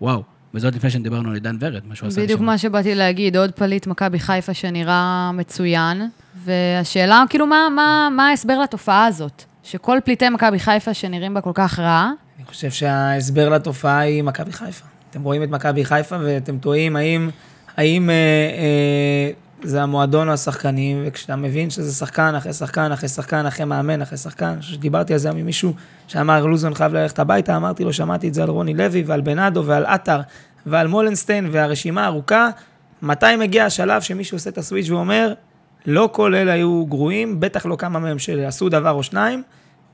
וואו, וזאת לפני שדיברנו על עידן ורד, מה שהוא עשה בדיוק לשם. מה שבאתי להגיד, עוד פליט מכבי חיפה שנראה מצוין, והשאלה, כאילו, מה, מה, מה ההסבר לתופעה הזאת? שכל פליטי מכבי חיפה שנראים בה כל כך רע, אני חושב שההסבר לתופעה היא מכבי חיפה. אתם רואים את מכבי חיפה ואתם תוהים האם, האם אה, אה, זה המועדון או השחקנים, וכשאתה מבין שזה שחקן אחרי שחקן אחרי שחקן אחרי מאמן אחרי שחקן, אני חושב שדיברתי על זה עם מישהו שאמר לוזון חייב ללכת הביתה, אמרתי לו, שמעתי את זה על רוני לוי ועל בנאדו ועל עטר ועל מולנסטיין והרשימה ארוכה, מתי מגיע השלב שמישהו עושה את הסוויץ' ואומר, לא כל אלה היו גרועים, בטח לא כמה מהם שעשו דבר או שניים,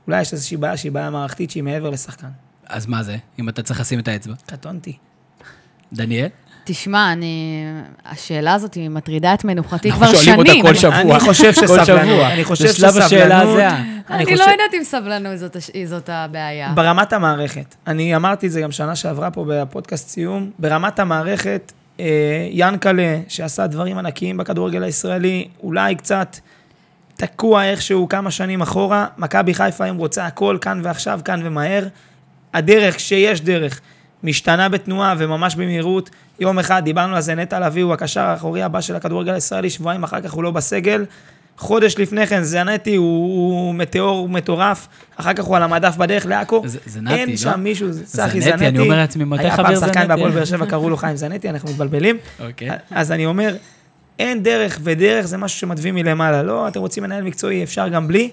אולי יש איזושהי בעיה שהיא בעיה מערכתית שהיא מעבר לשחקן. אז מה זה, אם אתה צריך לשים את האצבע? קטונתי. דניאל? תשמע, אני... השאלה הזאת היא מטרידה את מנוחתי אנחנו כבר שואלים אותה שנים. כל אני- שבוע. אני חושב כל שסבלנות, שבוע. אני חושב זה שלב השאלה שסבלנות- הזהה. אני לא יודעת אם סבלנות זאת הבעיה. ברמת המערכת, אני אמרתי את זה גם שנה שעברה פה בפודקאסט סיום, ברמת המערכת, אה, ינקלה, שעשה דברים ענקיים בכדורגל הישראלי, אולי קצת תקוע איכשהו כמה שנים אחורה, מכבי חיפה היום רוצה הכל כאן ועכשיו, כאן ומהר. הדרך, שיש דרך, משתנה בתנועה וממש במהירות. יום אחד, דיברנו על זה, נטע לביא הוא הקשר האחורי הבא של הכדורגל הישראלי, שבועיים אחר כך הוא לא בסגל. חודש לפני כן, זנטי הוא, הוא מטאור מטורף, אחר כך הוא על המדף בדרך לעכו. זנתי, אין לא? שם מישהו, זה צחי זנתי. אני אומר לעצמי, מתי היה חבר פעם שחקן? בהפועל באר שבע, קראו לו חיים זנטי, אנחנו מתבלבלים. אוקיי. אז אני אומר, אין דרך, ודרך זה משהו שמתווים מלמעלה. לא, אתם רוצים מנהל מקצועי, אפשר גם בלי.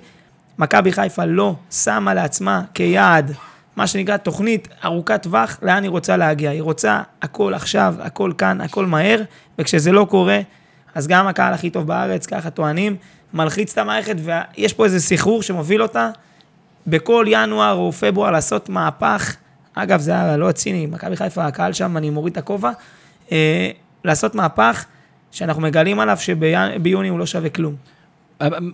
מכבי חיפה לא שמה לעצמה כיעד, מה שנקרא תוכנית ארוכת טווח, לאן היא רוצה להגיע. היא רוצה הכל עכשיו, הכל כאן, הכל מהר, וכשזה לא קורה, אז גם הקהל הכי טוב בארץ, ככה טוענים, מלחיץ את המערכת, ויש פה איזה סחרור שמוביל אותה בכל ינואר או פברואר לעשות מהפך. אגב, זה היה לא ציני, מכבי חיפה, הקהל שם, אני מוריד את הכובע. אה, לעשות מהפך שאנחנו מגלים עליו שביוני הוא לא שווה כלום.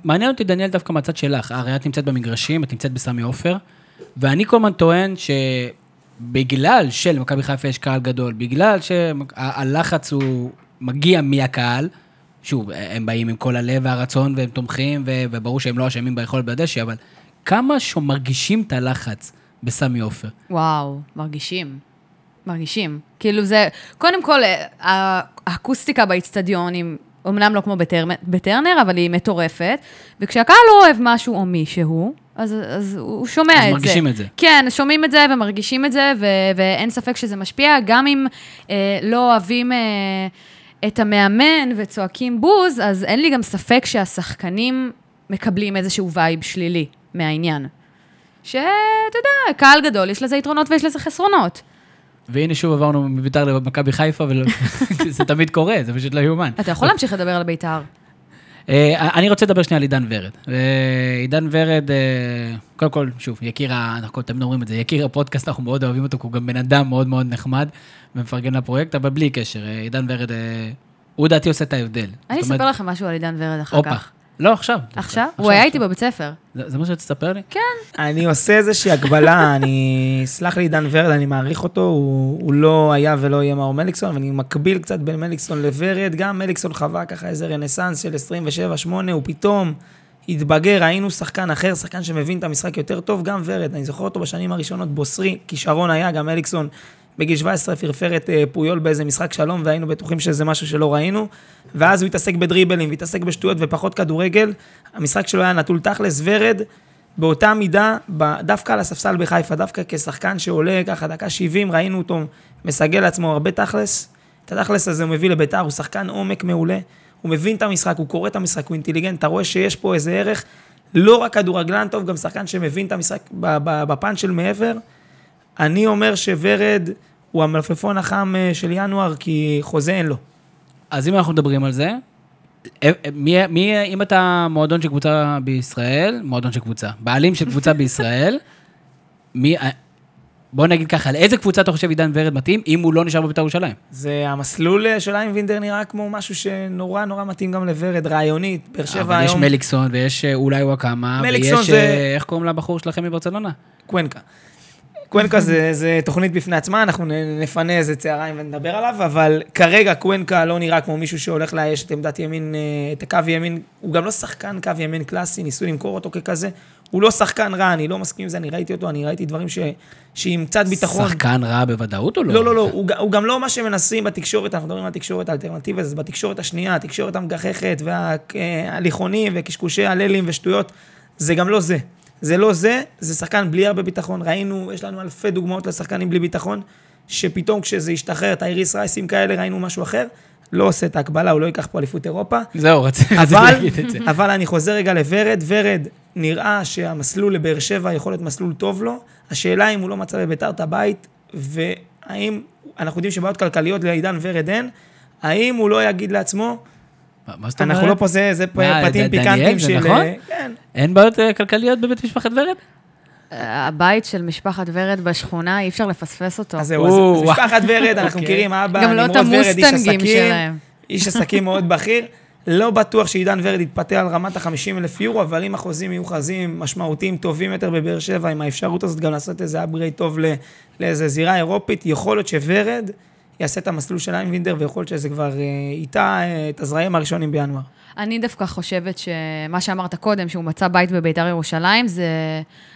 מעניין אותי, דניאל, דווקא מהצד שלך. הרי את נמצאת במגרשים, את נמצאת בסמי עופר, ואני כל הזמן טוען שבגלל שלמכבי חיפה יש קהל גדול, בגלל שהלחץ הוא מגיע מהקהל, שוב, הם באים עם כל הלב והרצון והם תומכים, וברור שהם לא אשמים ביכולת בדשא, אבל כמה שמרגישים את הלחץ בסמי עופר. וואו, מרגישים. מרגישים. כאילו זה, קודם כל, האקוסטיקה באיצטדיון היא אמנם לא כמו בטר, בטרנר, אבל היא מטורפת, וכשהקהל לא אוהב משהו או מישהו, אז, אז הוא שומע אז את זה. אז מרגישים את זה. כן, שומעים את זה ומרגישים את זה, ו- ואין ספק שזה משפיע, גם אם אה, לא אוהבים... אה, את המאמן וצועקים בוז, אז אין לי גם ספק שהשחקנים מקבלים איזשהו vibe שלילי מהעניין. שאתה יודע, קהל גדול, יש לזה יתרונות ויש לזה חסרונות. והנה שוב עברנו מביתר למכבי חיפה, וזה (laughs) תמיד קורה, זה פשוט לא יאומן. אתה יכול להמשיך לדבר על ביתר. אה, אני רוצה לדבר שנייה על עידן ורד. אה, עידן ורד, אה, קודם כל, שוב, יקיר, אנחנו תמיד אומרים את זה, יקיר הפודקאסט, אנחנו מאוד אוהבים אותו, כי הוא גם בן אדם מאוד מאוד נחמד ומפרגן לפרויקט, אבל בלי קשר, עידן ורד, הוא לדעתי עושה את ההבדל. אני אספר לכם משהו על עידן ורד אחר כך. לא, עכשיו. עכשיו? הוא היה איתי בבית ספר. זה מה שתספר לי? כן. אני עושה איזושהי הגבלה, (laughs) אני... סלח לי, עידן ורד, אני מעריך אותו, הוא לא היה ולא יהיה מאור מליקסון, ואני מקביל קצת בין מליקסון לוורד, גם מליקסון חווה ככה איזה רנסאנס של 27-8, הוא פתאום התבגר, היינו שחקן אחר, שחקן שמבין את המשחק יותר טוב, גם ורד, אני זוכר אותו בשנים הראשונות, בוסרי, כישרון היה, גם מליקסון בגיל 17 פרפר את אה, פויול באיזה משחק שלום, והיינו בטוחים שזה משהו שלא ראינו. ואז הוא התעסק בדריבלים, והתעסק בשטויות ופחות כדורגל. המשחק שלו היה נטול תכלס, ורד, באותה מידה, דווקא על הספסל בחיפה, דווקא כשחקן שעולה ככה דקה 70, ראינו אותו מסגל לעצמו הרבה תכלס. את התכלס הזה הוא מביא לביתר, הוא שחקן עומק מעולה. הוא מבין את המשחק, הוא קורא את המשחק, הוא אינטליגנט, אתה רואה שיש פה איזה ערך, לא רק כדורגלן טוב, גם שחקן שמבין את המשחק בפן של מעבר. אני אומר שוורד הוא המלפפון החם אה, של ינואר, כי חוזה אין לו. אז אם אנחנו מדברים על זה, אה, מי, מי, אם אתה מועדון של קבוצה בישראל, מועדון של קבוצה, בעלים של קבוצה בישראל, (laughs) מי, אה, בוא נגיד ככה, על איזה קבוצה אתה חושב עידן ורד מתאים, אם הוא לא נשאר בבית"ר ירושלים? זה המסלול של איימבינדר נראה כמו משהו שנורא נורא מתאים גם לוורד, רעיונית, באר שבע היום. אבל יש מליקסון, ויש אולי וואקמה, ויש, זה... איך קוראים לבחור שלכם מברצלונה? קוונקה. קוונקה זה, זה תוכנית בפני עצמה, אנחנו נפנה איזה צהריים ונדבר עליו, אבל כרגע קוונקה לא נראה כמו מישהו שהולך לאייש את עמדת ימין, אה, את הקו ימין, הוא גם לא שחקן קו ימין קלאסי, ניסו למכור אותו ככזה, הוא לא שחקן רע, אני לא מסכים עם זה, אני ראיתי אותו, אני ראיתי דברים ש... שעם קצת ביטחון... שחקן רע בוודאות או לא? לא, לא, לא, הוא, הוא גם לא מה שמנסים בתקשורת, אנחנו מדברים על התקשורת האלטרנטיבית, זה בתקשורת השנייה, התקשורת המגחכת וההליכונים וקשקושי הללים ושטויות, זה גם לא זה. זה לא זה, זה שחקן בלי הרבה ביטחון. ראינו, יש לנו אלפי דוגמאות לשחקנים בלי ביטחון, שפתאום כשזה ישתחרר, את האיריס רייסים כאלה, ראינו משהו אחר. לא עושה את ההקבלה, הוא לא ייקח פה אליפות אירופה. זהו, רציתי להגיד את זה. אבל אני חוזר רגע לוורד. ורד, נראה שהמסלול לבאר שבע יכול להיות מסלול טוב לו. השאלה אם הוא לא מצא בביתר את הבית, והאם, אנחנו יודעים שבעיות כלכליות לעידן ורד אין, האם הוא לא יגיד לעצמו, מה זאת אומרת? אנחנו לא פה, זה, זה פרטים פיקנטיים של... נכון? אה, כן. אין בעיות אה, כלכליות בבית משפחת ורד? אה, הבית של משפחת ורד בשכונה, אי אפשר לפספס אותו. אז זהו, אז משפחת ורד, אנחנו אוקיי. מכירים, אבא, נמרוד ורד, איש עסקים, איש עסקים מאוד בכיר. לא בטוח שעידן ורד יתפתה על רמת ה-50 אלף יורו, אבל אם החוזים יהיו חוזים משמעותיים טובים יותר בבאר שבע, עם האפשרות הזאת גם לעשות איזה upgrade טוב לאיזה זירה אירופית, יכול להיות שורד יעשה את המסלול של איינבינדר, ויכול להיות שזה כבר איתה אה, את הזרעים הראשונים בינואר. אני דווקא חושבת שמה שאמרת קודם, שהוא מצא בית בביתר ירושלים, זה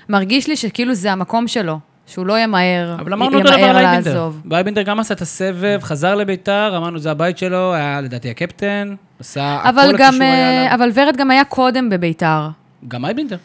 מרגיש לי שכאילו זה המקום שלו. שהוא לא ימהר, אבל אמרנו אותו דבר על איינבינדר. באיינבינדר גם עשה את הסבב, חזר לביתר, אמרנו זה הבית שלו, היה לדעתי הקפטן, עשה הכל הקשור היה אה, אבל ורד גם היה קודם בביתר. גם איינבינדר.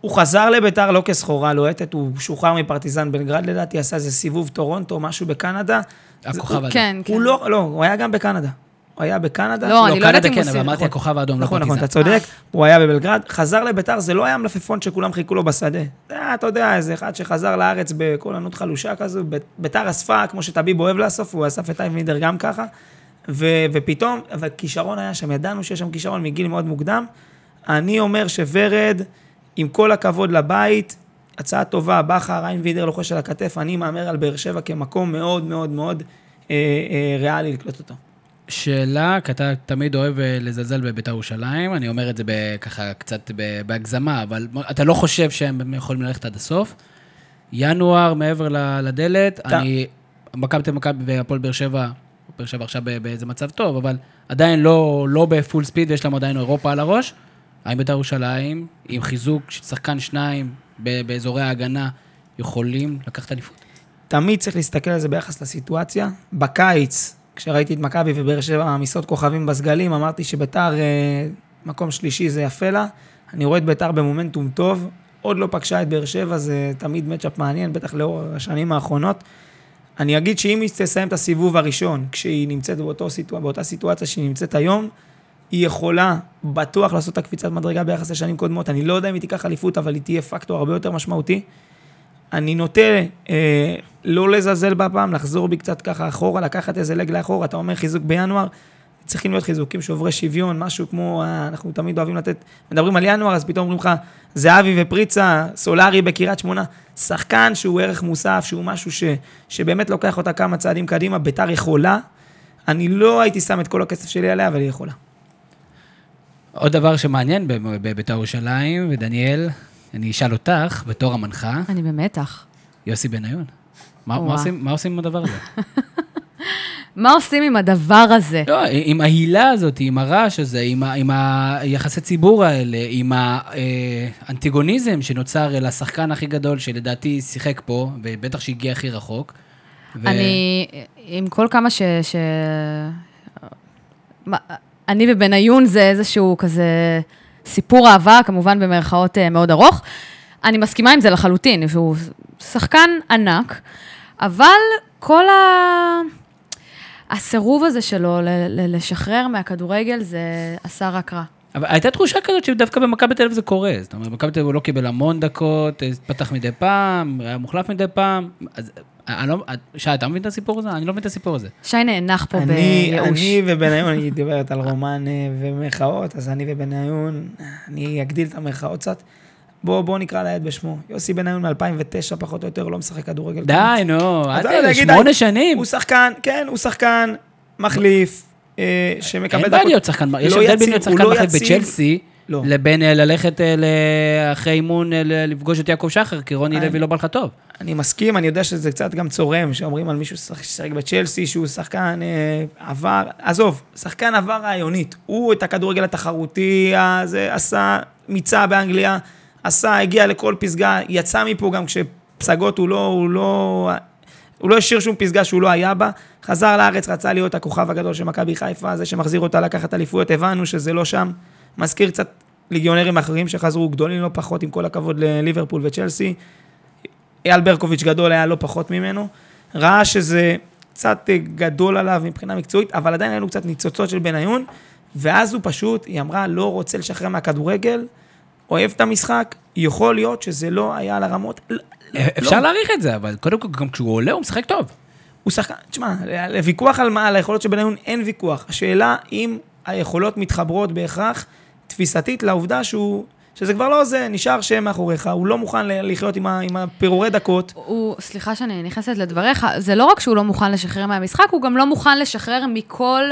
הוא חזר לביתר לא כסחורה לוהטת, הוא שוחרר מפרטיזן בלגרד לדעתי, עשה איזה סיבוב טורונטו, משהו בקנדה. הכוכב הזה. כן, כן. הוא לא, לא, הוא היה גם בקנדה. הוא היה בקנדה. לא, אני לא יודעת אם הוא כן, אבל סיים. אמרתי הכוכב האדום, לא נכון, נכון, אתה. צודק, הוא היה בבלגרד, חזר לביתר, זה לא היה מלפפון שכולם חיכו לו בשדה. זה היה, אתה יודע, איזה אחד שחזר לארץ בקול ענות חלושה כזו, ביתר אספה, כמו שטביב אוהב לאסוף, הוא אסף את אייבינדר גם ככה, ו- ופתאום, אבל כישרון היה שם, ידענו שיש שם כישרון מגיל מאוד מוקדם. אני אומר שוורד, עם כל הכבוד לבית, הצעה טובה, בכר, איינבידר לוחש על הכתף, אני מהמר על באר שבע כמקום מאוד מאוד מאוד אה, אה, ריאלי לקלוט אותו. שאלה, כי אתה תמיד אוהב אה, לזלזל בבית"ר ירושלים, אני אומר את זה ככה קצת בהגזמה, אבל אתה לא חושב שהם יכולים ללכת עד הסוף? ינואר מעבר לדלת, אתה- אני... מכבי תל מכבי והפועל באר שבע, באר שבע עכשיו באיזה מצב טוב, אבל עדיין לא, לא בפול ספיד ויש להם עדיין אירופה על הראש. האם בית"ר ירושלים, עם חיזוק של שחקן שניים באזורי ההגנה, יכולים לקחת אליפות? תמיד צריך להסתכל על זה ביחס לסיטואציה. בקיץ, כשראיתי את מכבי ובאר שבע מעמיסות כוכבים בסגלים, אמרתי שביתר אה, מקום שלישי זה יפה לה. אני רואה את ביתר במומנטום טוב, עוד לא פגשה את באר שבע, זה תמיד מצ'אפ מעניין, בטח לאור השנים האחרונות. אני אגיד שאם היא תסיים את הסיבוב הראשון, כשהיא נמצאת באותו באותה סיטואציה שהיא נמצאת היום, היא יכולה בטוח לעשות את הקפיצת מדרגה ביחס לשנים קודמות. אני לא יודע אם היא תיקח אליפות, אבל היא תהיה פקטור הרבה יותר משמעותי. אני נוטה אה, לא לזלזל בפעם, לחזור בי קצת ככה אחורה, לקחת איזה לג לאחורה, אתה אומר חיזוק בינואר, צריכים להיות חיזוקים שוברי שוויון, משהו כמו, אה, אנחנו תמיד אוהבים לתת, מדברים על ינואר, אז פתאום אומרים לך, זהבי ופריצה, סולארי בקריית שמונה, שחקן שהוא ערך מוסף, שהוא משהו ש, שבאמת לוקח אותה כמה צעדים קדימה, ביתר יכולה. אני לא הייתי שם את כל הכסף שלי עליה, אבל היא יכולה. עוד דבר שמעניין בבית"ר ירושלים, ודניאל, אני אשאל אותך, בתור המנחה, אני במתח. יוסי בניון. מה. עושים, מה עושים עם הדבר הזה? (laughs) מה עושים עם הדבר הזה? לא, עם ההילה הזאת, עם הרעש הזה, עם, ה, עם היחסי ציבור האלה, עם האנטיגוניזם שנוצר לשחקן הכי גדול, שלדעתי שיחק פה, ובטח שהגיע הכי רחוק. ו... אני, עם כל כמה ש... ש... מה, אני ובניון זה איזשהו כזה סיפור אהבה, כמובן במרכאות אה, מאוד ארוך. אני מסכימה עם זה לחלוטין, שהוא שחקן ענק, אבל כל ה... הסירוב הזה שלו לשחרר מהכדורגל זה עשה רק רע. אבל הייתה תחושה כזאת שדווקא במכבי תל אביב זה קורה. זאת אומרת, במכבי תל אביב הוא לא קיבל המון דקות, פתח מדי פעם, היה מוחלף מדי פעם. אז אני לא... שי, אתה מבין את הסיפור הזה? אני לא מבין את הסיפור הזה. שי נאנח פה אני, בייאוש. אני ובניון, אני דיברת על רומן אה, ומרכאות, אז אני ובניון, אני אגדיל את המרכאות קצת. בוא, בוא נקרא לילד בשמו. יוסי בניון מ-2009, פחות או יותר, לא משחק כדורגל. די, נו, אל להגיד, שמונה. שנים. הוא שחקן, כן, הוא שחקן מחליף, אה, שמקבל אין בעיה להיות שחקן, יש לא הבדל בין להיות שחקן לא מחליף יציב. בצ'לסי, לא. לבין אה, ללכת אה, אחרי אימון לפגוש את יעקב שחר, כי רוני לוי לא בא לך טוב. אני מסכים, אני יודע שזה קצת גם צורם, שאומרים על מישהו ששחק- ששיחק בצ'לסי, שהוא שחקן אה, עבר, עזוב, שחקן עבר רעיונית. הוא את הכדורגל התחרותי הזה עשה, מיצה באנגליה, עשה, הגיע לכל פסגה, יצא מפה גם כשפסגות הוא לא, הוא לא, הוא לא השאיר שום פסגה שהוא לא היה בה, חזר לארץ, רצה להיות הכוכב הגדול של מכבי חיפה, זה שמחזיר אותה לקחת אליפויות, הבנו שזה לא שם. מזכיר קצת ליגיונרים אחרים שחזרו, גדולים לא פחות, עם כל הכבוד לליברפול וצ'לסי. אייל ברקוביץ' גדול היה לא פחות ממנו. ראה שזה קצת גדול עליו מבחינה מקצועית, אבל עדיין ראינו קצת ניצוצות של בניון, ואז הוא פשוט, היא אמרה, לא רוצה לשחרר מהכדורגל, אוהב את המשחק, יכול להיות שזה לא היה על הרמות. לא, אפשר. להעריך את זה, אבל קודם כל, גם כשהוא עולה, הוא משחק טוב. הוא שחקן, תשמע, לוויכוח על מה, על היכולות של בניון אין ויכוח. השאלה אם היכולות מתחברות בהכרח תפיסתית לעובדה שהוא, שזה כבר לא זה, נשאר שם מאחוריך, הוא לא מוכן ל- לחיות עם, ה, עם הפירורי דקות. הוא, סליחה שאני נכנסת לדבריך, זה לא רק שהוא לא מוכן לשחרר מהמשחק, הוא גם לא מוכן לשחרר מכל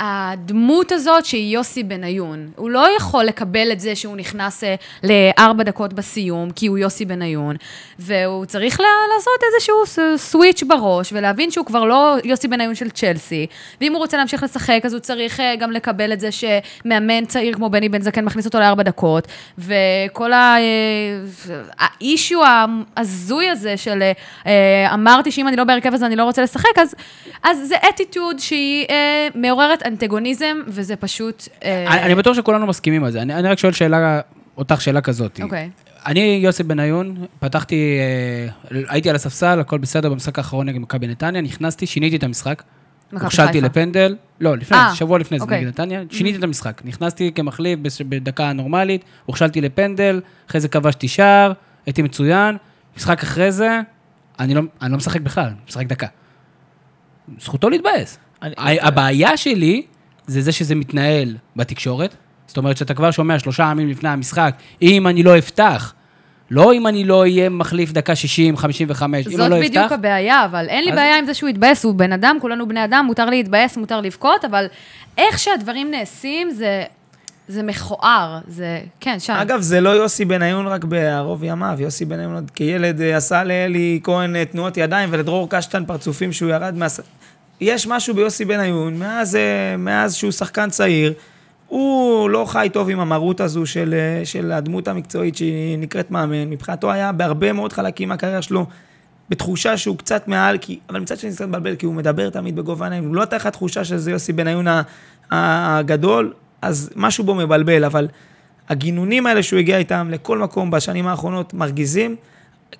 הדמות הזאת שהיא יוסי בניון. הוא לא יכול לקבל את זה שהוא נכנס אה, לארבע דקות בסיום, כי הוא יוסי בניון, והוא צריך לעשות איזשהו סוויץ' בראש, ולהבין שהוא כבר לא יוסי בניון של צ'לסי, ואם הוא רוצה להמשיך לשחק, אז הוא צריך אה, גם לקבל את זה שמאמן צעיר כמו בני בן זקן מכניס אותו לארבע דקות, וכל ה... אה, האישו ההזוי הזה של אה, אמרתי שאם אני לא בהרכב אז אני לא רוצה לשחק, אז, אז זה אטיטוד שהיא אה, מעוררת אנטגוניזם, וזה פשוט... אה, אני בטוח שכולנו מסכימים על זה. אני רק שואל שאלה, אותך שאלה כזאת. אוקיי. אני יוסי בניון, פתחתי, אה, הייתי על הספסל, הכל בסדר במשחק האחרון נגד מכבי נתניה, נכנסתי, שיניתי את המשחק. הוכשלתי. לפנדל, לא, לפני, אה, שבוע לפני זה אוקיי. נגד נתניה, שיניתי את המשחק. נכנסתי כמחליף בדקה נורמלית, הוכשלתי לפנדל, אחרי זה כבשתי שער, הייתי מצוין. משחק אחרי זה, אני לא, אני לא משחק בכלל, משחק דקה. זכותו להתבאס. אני- הבעיה שלי זה זה שזה מתנהל בתקשורת. זאת אומרת שאתה כבר שומע שלושה ימים לפני המשחק, אם אני לא אפתח, לא אם אני לא אהיה מחליף דקה 60, 55, אם זאת אני לא בדיוק אפתח, הבעיה, אבל אין לי אז- בעיה עם זה שהוא יתבאס, הוא בן אדם, כולנו בני אדם, מותר להתבאס, מותר לבכות, אבל איך שהדברים נעשים זה, זה מכוער, זה... כן, שי. אגב, זה לא יוסי בניון רק בערוב ימיו, יוסי בניון עוד כילד אה, עשה לאלי כהן אה, תנועות ידיים ולדרור קשטן פרצופים שהוא ירד מה... יש משהו ביוסי בניון, מאז, אה, מאז שהוא שחקן צעיר, הוא לא חי טוב עם המרות הזו של, אה, של הדמות המקצועית שהיא נקראת מאמן. מבחינתו היה בהרבה מאוד חלקים מהקריירה שלו בתחושה שהוא קצת מעל, כי, אבל מצד שני קצת מבלבל, כי הוא מדבר תמיד בגובה העיניים, לא נתן לך תחושה שזה יוסי בניון הגדול, אז משהו בו מבלבל, אבל הגינונים האלה שהוא הגיע איתם לכל מקום בשנים האחרונות מרגיזים.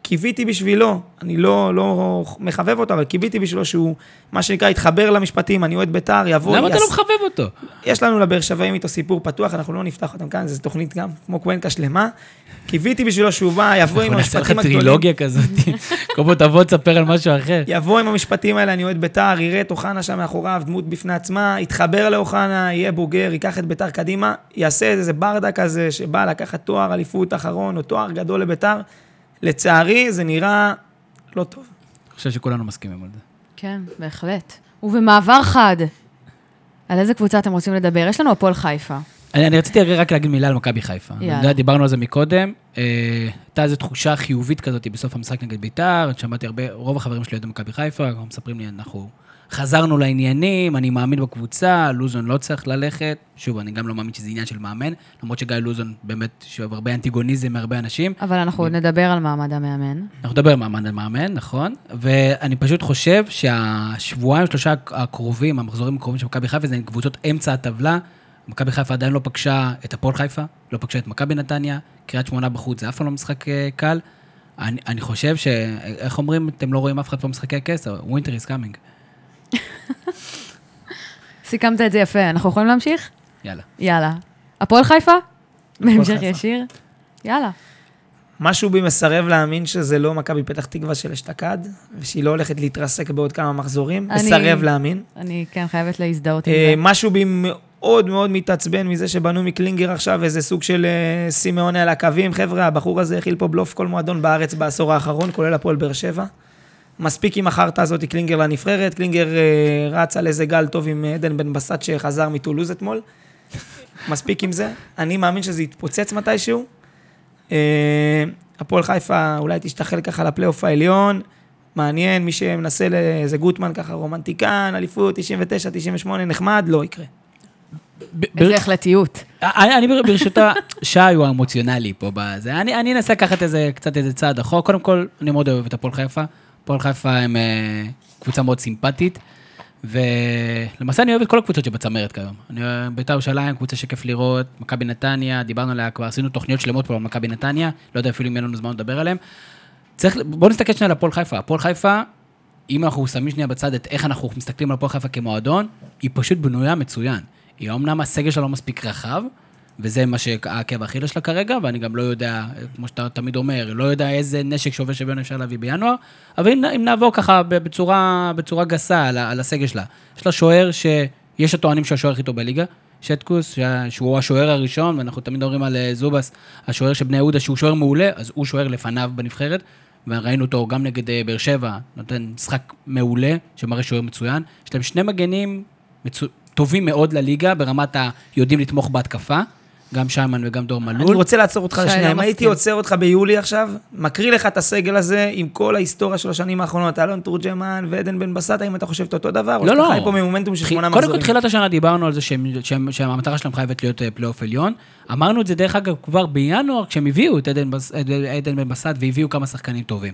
קיוויתי בשבילו, אני לא, לא מחבב אותו, אבל קיוויתי בשבילו שהוא, מה שנקרא, יתחבר למשפטים, אני אוהד בית"ר, יבוא, למה אתה יס- לא מחבב אותו? יש לנו לבאר שבעים איתו סיפור פתוח, אנחנו לא נפתח אותם כאן, זו תוכנית גם, כמו קוונקה שלמה. קיוויתי בשבילו שהוא בא, יבוא עם אנחנו נעשה לך המשפטים הגדולים. טרילוגיה כזאת, (laughs) כל פעם תבוא תספר על משהו אחר. יבוא עם המשפטים האלה, אני אוהד בית"ר, יראה את אוחנה שם מאחוריו, דמות בפני עצמה, יתחבר לאוחנה, יהיה בוגר, ייקח את בית"ר קדימה, יעשה איזה ברדה כזה שבא לקחת תואר אליפות אחרון או תואר גדול לבית"ר. לצערי, זה נראה לא טוב. אני חושב שכולנו מסכימים על זה. כן, בהחלט. ובמעבר חד, על איזה קבוצה אתם רוצים לדבר? יש לנו הפועל חיפה. אני, אני רציתי רק להגיד מילה על מכבי חיפה. יאללה. דיברנו על זה מקודם. אה, הייתה איזו תחושה חיובית כזאת בסוף המשחק נגד ביתר. שמעתי הרבה, רוב החברים שלי אוהדים מכבי חיפה, מספרים לי, אנחנו חזרנו לעניינים, אני מאמין בקבוצה, לוזון לא צריך ללכת. שוב, אני גם לא מאמין שזה עניין של מאמן, למרות שגיא לוזון באמת, לו הרבה אנטיגוניזם מהרבה אנשים. אבל אנחנו עוד נדבר על מעמד המאמן. אנחנו נדבר על מעמד המאמן, נכון? ואני פשוט חושב שהשבועיים, שלושה הקרובים, המחזורים הקרובים של מכבי חיפה, זה קבוצות אמצע הטבלה. מכבי חיפה עדיין לא פגשה את הפועל חיפה, לא פגשה את מכבי נתניה, קריית שמונה בחוץ, זה אף פעם לא משחק אה, קל. אני, אני חושב ש... איך אומרים, אתם לא רואים אף אחד פה משחקי הכס? winter is coming. סיכמת את זה יפה, אנחנו יכולים להמשיך? יאללה. יאללה. הפועל חיפה? בהמשך. ישיר? יאללה. משהו בי מסרב להאמין שזה לא מכבי פתח תקווה של אשתקד, ושהיא לא הולכת להתרסק בעוד כמה מחזורים. אני- מסרב להאמין. אני כן חייבת להזדהות עם אה, זה. משהו בי מאוד מאוד מתעצבן מזה שבנו מקלינגר עכשיו איזה סוג של אה, סימאוני על הקווים. חבר'ה, הבחור הזה האכיל פה בלוף כל מועדון בארץ בעשור האחרון, כולל הפועל באר שבע. מספיק עם החרטא הזאת קלינגר לנבחרת. קלינגר אה, רץ על איזה גל טוב עם עדן בן בסט שחזר מטולוז אתמול. (laughs) מספיק עם זה. אני מאמין שזה יתפוצץ מתישהו. אה, הפועל חיפה אולי תשתחל ככה לפלייאוף העליון. מעניין, מי שמנסה לאיזה גוטמן ככה רומנטיקן, אליפות 99, 98, נחמד, לא יקרה. איזה החלטיות. אני, ברשותה, (laughs) שי הוא האמוציונלי פה בזה. אני, אני אנסה לקחת איזה, קצת איזה צעד אחורה. קודם כל, אני מאוד אוהב את הפועל חיפה. הפועל חיפה הם אה, קבוצה מאוד סימפטית, ולמעשה אני אוהב את כל הקבוצות שבצמרת כיום. אני אוהב בית"ר ירושלים, קבוצה שכיף לראות, מכבי נתניה, דיברנו עליה כבר, עשינו תוכניות שלמות פה על מכבי נתניה, לא יודע אפילו אם יהיה לנו זמן לדבר עליהן. צריך, בואו נסתכל שנייה על הפועל חיפה. הפועל חיפה, אם אנחנו שמים שנייה בצד את איך אנחנו מסתכלים על הפועל חיפה כמועדון, היא פשוט בנויה מצוין. היא אמנם הסגל שלה לא מספיק רחב, וזה מה שהעקב האכילה שלה כרגע, ואני גם לא יודע, כמו שאתה תמיד אומר, לא יודע איזה נשק שווה שוויון אפשר להביא בינואר, אבל אם, אם נעבור ככה בצורה, בצורה גסה על, על הסגל שלה, יש לה שוער שיש הטוענים שהוא השוער הכי טוב בליגה, שטקוס, שה- שהוא השוער הראשון, ואנחנו תמיד מדברים על אה, זובס, השוער של בני יהודה, שהוא שוער מעולה, אז הוא שוער לפניו בנבחרת, וראינו אותו גם נגד אה, באר שבע, נותן משחק מעולה, שמראה שוער מצוין. יש להם שני מגנים מצו... טובים מאוד לליגה, ברמת ה... יודעים לתמוך בהתקפה, גם שיימן וגם דור מלול. אני רוצה לעצור אותך לשנייה. לא אם הייתי. עוצר אותך ביולי עכשיו, מקריא לך את הסגל הזה עם כל ההיסטוריה של השנים האחרונות, אלון תורג'מן ועדן בן בסט, האם אתה חושב את אותו דבר? או לא, שאתה לא. חי פה ממומנטום של שמונה קודם כל, מחזורים? תחילת השנה דיברנו על זה שהמטרה שלהם חייבת להיות אה, פלייאוף עליון. אמרנו את זה, דרך אגב, כבר בינואר, כשהם הביאו את עדן בן בסט והביאו כמה שחקנים טובים.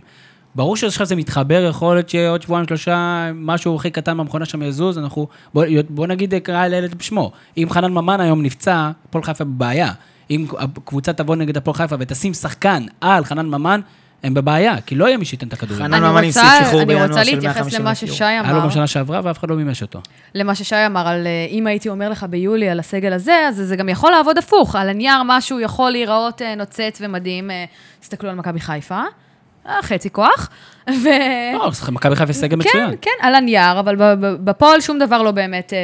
ברור שעכשיו זה מתחבר, יכול להיות שעוד שבועיים, שלושה, משהו הכי קטן במכונה שם יזוז, אנחנו... בוא, בוא נגיד, קרא לילד בשמו. אם חנן ממן היום נפצע, הפועל חיפה בבעיה. אם הקבוצה תבוא נגד הפועל חיפה ותשים שחקן על חנן ממן, הם בבעיה, כי לא יהיה מי שייתן את הכדורים. חנן אני ממן רוצה- הפסיד שחרור אני בינואר רוצה של להתייחס 150 למה אלף ששי יורו. היה לו אמר. גם שנה שעברה ואף אחד לא מימש אותו. למה ששי אמר על אה, אם הייתי אומר לך ביולי על הסגל הזה, אז זה גם יכול לעבוד הפוך. על הנייר משהו יכול להיראות אה, נוצץ ומדהים. אה, תסתכלו על מכבי חיפה, חצי כוח. ו... לא, מכבי חיפה סגל מצוין. כן, כן, על הנייר, אבל בפועל שום דבר לא באמת אה,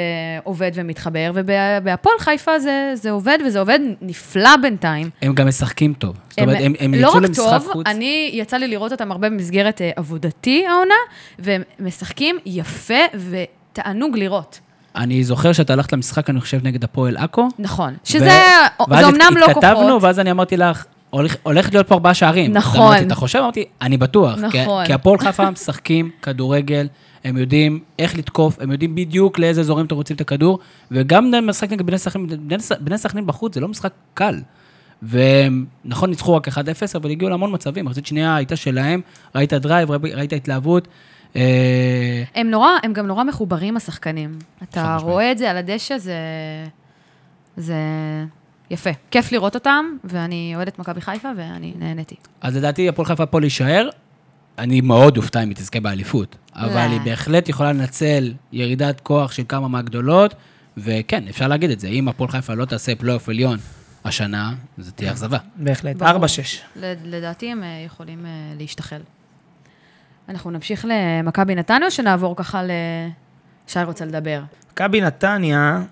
עובד ומתחבר, ובהפועל חיפה זה, זה עובד, וזה עובד נפלא בינתיים. הם גם משחקים טוב. זאת אומרת, הם, הם לא יצאו רק למשחק טוב, חוץ. אני, יצא לי לראות אותם הרבה במסגרת אה, עבודתי העונה, והם משחקים יפה ותענוג לראות. אני זוכר שאתה הלכת למשחק, אני חושב, נגד הפועל עכו. נכון. ו- שזה, ואז זה אמנם לא התכתבנו, כוחות. ואז אני אמרתי לך, הולך, הולכת להיות פה ארבעה שערים. נכון. אמרתי, אתה חושב? אמרתי, אני בטוח. נכון. כי הפועל חיפה (laughs) משחקים כדורגל, הם יודעים איך לתקוף, הם יודעים בדיוק לאיזה אזורים אתם רוצים את הכדור, וגם משחק נגד בני סכנין, בני- סכנין בחוץ, זה לא משחק קל. ונכון, ניצחו רק 1-0, אבל הגיעו להמון מצבים. מחצית שנייה הייתה שלהם, ראית drive, ראית התלהבות. אה, הם נורא, הם גם נורא מחוברים, השחקנים. אתה. רואה את זה על הדשא, זה... זה יפה. כיף לראות אותם, ואני אוהדת מכבי חיפה, ואני נהניתי. אז לדעתי הפועל חיפה פה להישאר. אני מאוד אופתע אם היא תזכה באליפות, אבל לא. היא בהחלט יכולה לנצל ירידת כוח של כמה מהגדולות, וכן, אפשר להגיד את זה, אם הפועל חיפה לא תעשה פלייאוף עליון השנה, זו תהיה אכזבה. בהחלט, ברור. 4-6. ל- לדעתי הם אה, יכולים אה, להשתחל. אנחנו נמשיך למכבי נתניה, או שנעבור ככה ל... שי רוצה לדבר. מכבי נתניה,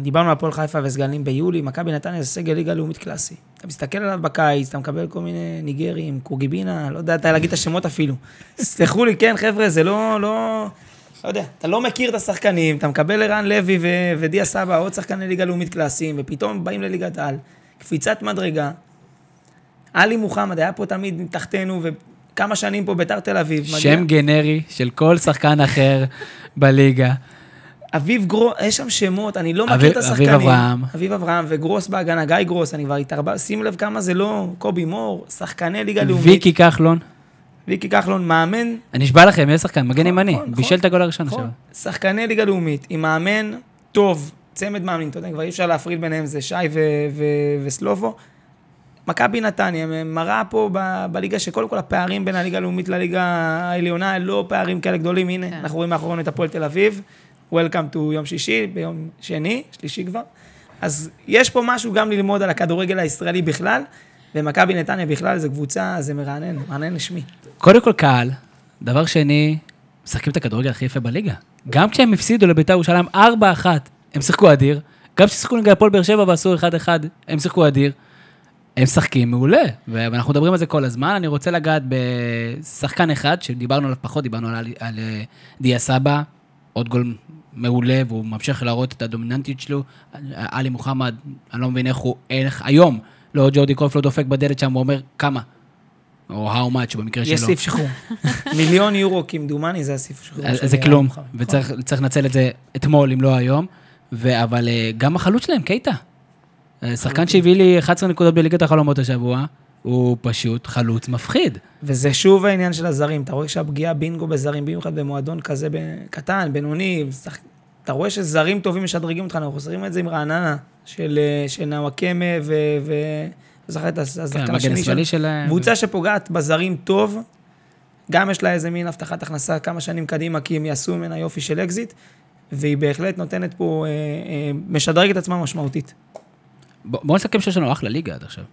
דיברנו על הפועל חיפה וסגלים ביולי, מכבי נתניה זה סגל ליגה לאומית קלאסי. אתה מסתכל עליו בקיץ, אתה מקבל כל מיני ניגרים, קוגיבינה, לא יודע אתה להגיד את השמות אפילו. סלחו לי, כן, חבר'ה, זה לא, לא, לא יודע, אתה לא מכיר את השחקנים, אתה מקבל ערן לוי ו- ודיה סבא, עוד שחקני ליגה לאומית קלאסיים, ופתאום באים לליגת העל. קפיצת מדרגה. עלי מוחמד היה פה תמיד מתחתנו, וכמה שנים פה ביתר תל אביב. מגיע- שם גנרי של כל שחקן אחר בליגה. אביב גרוס, יש שם שמות, אני לא מכיר את השחקנים. אביב אברהם. אביב אברהם וגרוס בהגנה, גיא גרוס, אני כבר התערבב, שים לב כמה זה לא קובי מור, שחקני ליגה לאומית. ויקי כחלון, ויקי כחלון, מאמן, אני נשבע לכם, יש שחקן, מגן ימני, נכון, בישל את הגול הראשון נכון, עכשיו. שחקני ליגה לאומית, עם מאמן טוב, צמד מאמנים, אתה יודע, כבר אי אפשר להפריד ביניהם, זה שי ו- ו- וסלובו. מכבי נתניה מראה פה ב- בליגה שקודם כל הפערים בין הליגה הלאומית לליגה העליונה לא פערים כאלה גדולים. הנה, כן. אנחנו רואים מאחורינו את הפועל תל אביב, Welcome to יום שישי, ביום שני, שלישי כבר. אז יש פה משהו גם ללמוד על הכדורגל הישראלי בכלל, ומכבי נתניה בכלל זה קבוצה, זה מרענן, מרענן לשמי. קודם כל קהל, דבר שני, משחקים את הכדורגל הכי יפה בליגה. גם כשהם הפסידו לבית"ר ירושלים 4-1, הם שיחקו אדיר. גם כששיחקו נגד הפועל באר שבע ועשו 1-1, הם שיחקו אדיר. הם משחקים מעולה, ואנחנו מדברים על זה כל הזמן. אני רוצה לגעת בשחקן אחד, שדיברנו עליו פחות, דיברנו על, על אה, דיה סבא, עוד גול מעולה, והוא ממשיך להראות את הדומיננטיות שלו. עלי מוחמד, אני לא מבין איך הוא, איך היום, לא ג'ורדי קרוף לא דופק בדלת שם, הוא אומר כמה. או how much במקרה שלו. יש סעיף שחרור. (laughs) מיליון יורו כמדומני, זה הסעיף שחרור. של זה כלום. וצריך צריך לנצל את זה אתמול, אם לא היום. אבל אה, גם החלוץ שלהם, קייטה. אה, שחקן שהביא לי 11 נקודות בליגת החלומות השבוע, הוא פשוט חלוץ מפחיד. וזה שוב העניין של הזרים. אתה רואה שהפגיעה בינגו בזרים, במיוחד במועדון כזה ב- קטן, בינוני, שח- אתה רואה שזרים טובים משדרגים אותך, אנחנו חוזרים את זה עם רעננה, של, אה, של נאוואקמה ו... ו... זוכר את הש- כן, השחקן המגן השני השמאלי שלהם. קבוצה שפוגעת בזרים טוב, גם יש לה איזה מין הבטחת הכנסה כמה שנים קדימה, כי הם יעשו ממנה יופי של אקזיט, והיא בהחלט נותנת פה, אה, אה, משדרגת עצמה משמעותית. בואו נסכם שיש לנו אחלה ליגה עד עכשיו.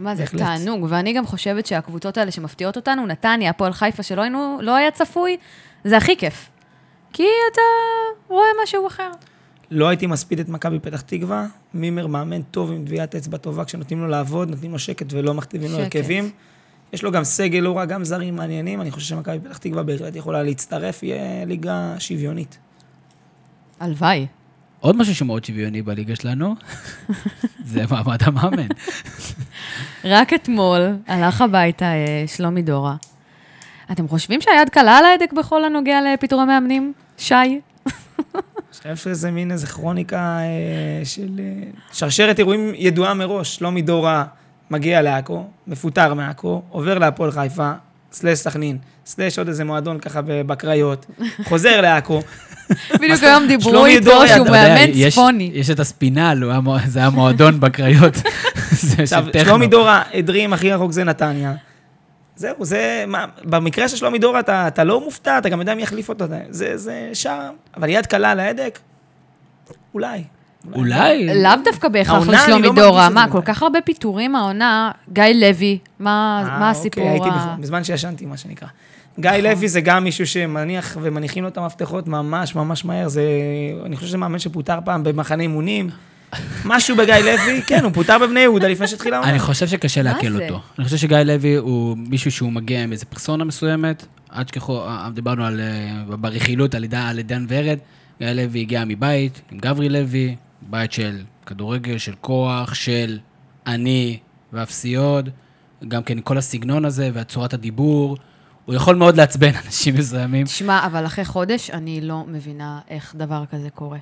מה זה, בהחלט. תענוג. ואני גם חושבת שהקבוצות האלה שמפתיעות אותנו, נתניה, הפועל חיפה, שלא היינו, לא היה צפוי, זה הכי כיף. כי אתה רואה משהו אחר. לא הייתי מספיד את מכבי פתח תקווה, מימר מאמן טוב עם טביעת אצבע טובה, כשנותנים לו לעבוד, נותנים לו שקט ולא מכתיבים לו. הרכבים. יש לו גם סגל לא רע, גם זרים מעניינים, אני חושב שמכבי פתח תקווה בהחלט יכולה להצטרף, יהיה ליגה שוויונית. הלוואי. עוד משהו שמאוד שוויוני בליגה שלנו, (laughs) זה מעמד המאמן. רק אתמול הלך הביתה אה, שלומי דורה. אתם חושבים שהיד קלה על ההדק בכל הנוגע לפיטורי מאמנים? שי? (laughs) אני חושב שזה מין איזה כרוניקה אה, של אה, שרשרת אירועים ידועה מראש. שלומי דורה מגיע לעכו, מפוטר מעכו, עובר להפועל חיפה, סלש סכנין, סלש עוד איזה מועדון ככה בקריות, חוזר לעכו. (laughs) בדיוק היום דיברו איתו שהוא מאמן יש- צפוני. יש את הספינל, זה היה מועדון (laughs) בקריות. (laughs) עכשיו. שלומי דורה הדרים הכי רחוק זה נתניה. זהו, זה, מה, במקרה של שלומי דורה אתה, אתה לא מופתע, אתה גם יודע מי יחליף אותו, זה, זה שער, אבל יד קלה על ההדק, אולי. אולי. לאו דווקא בהכרח לשלומי לא דורה. מה. כל כך הרבה פיטורים העונה? גיא לוי, מה אה, מה אוקיי, הסיפור? הייתי ה- בזמן שישנתי, מה שנקרא. גיא נכון. לוי זה גם מישהו שמניח ומניחים לו את המפתחות ממש ממש מהר. זה, אני חושב שזה מאמן שפוטר פעם במחנה אימונים. (laughs) משהו בגיא לוי, כן, הוא פוטר בבני יהודה לפני שהתחילה העונה. אני חושב שקשה לעכל? אותו. אני חושב שגיא לוי הוא מישהו שהוא מגיע עם איזה פרסונה מסוימת. אל תשכחו, אה, דיברנו על, אה, ברכילות על עידן ורד. גיא לוי הגיע מבית עם גברי לוי, בית של כדורגל, של כוח, של אני ואפסיות. גם כן כל הסגנון הזה והצורת הדיבור. הוא יכול מאוד לעצבן אנשים מסוימים. תשמע, אבל אחרי חודש אני לא מבינה איך דבר כזה קורה.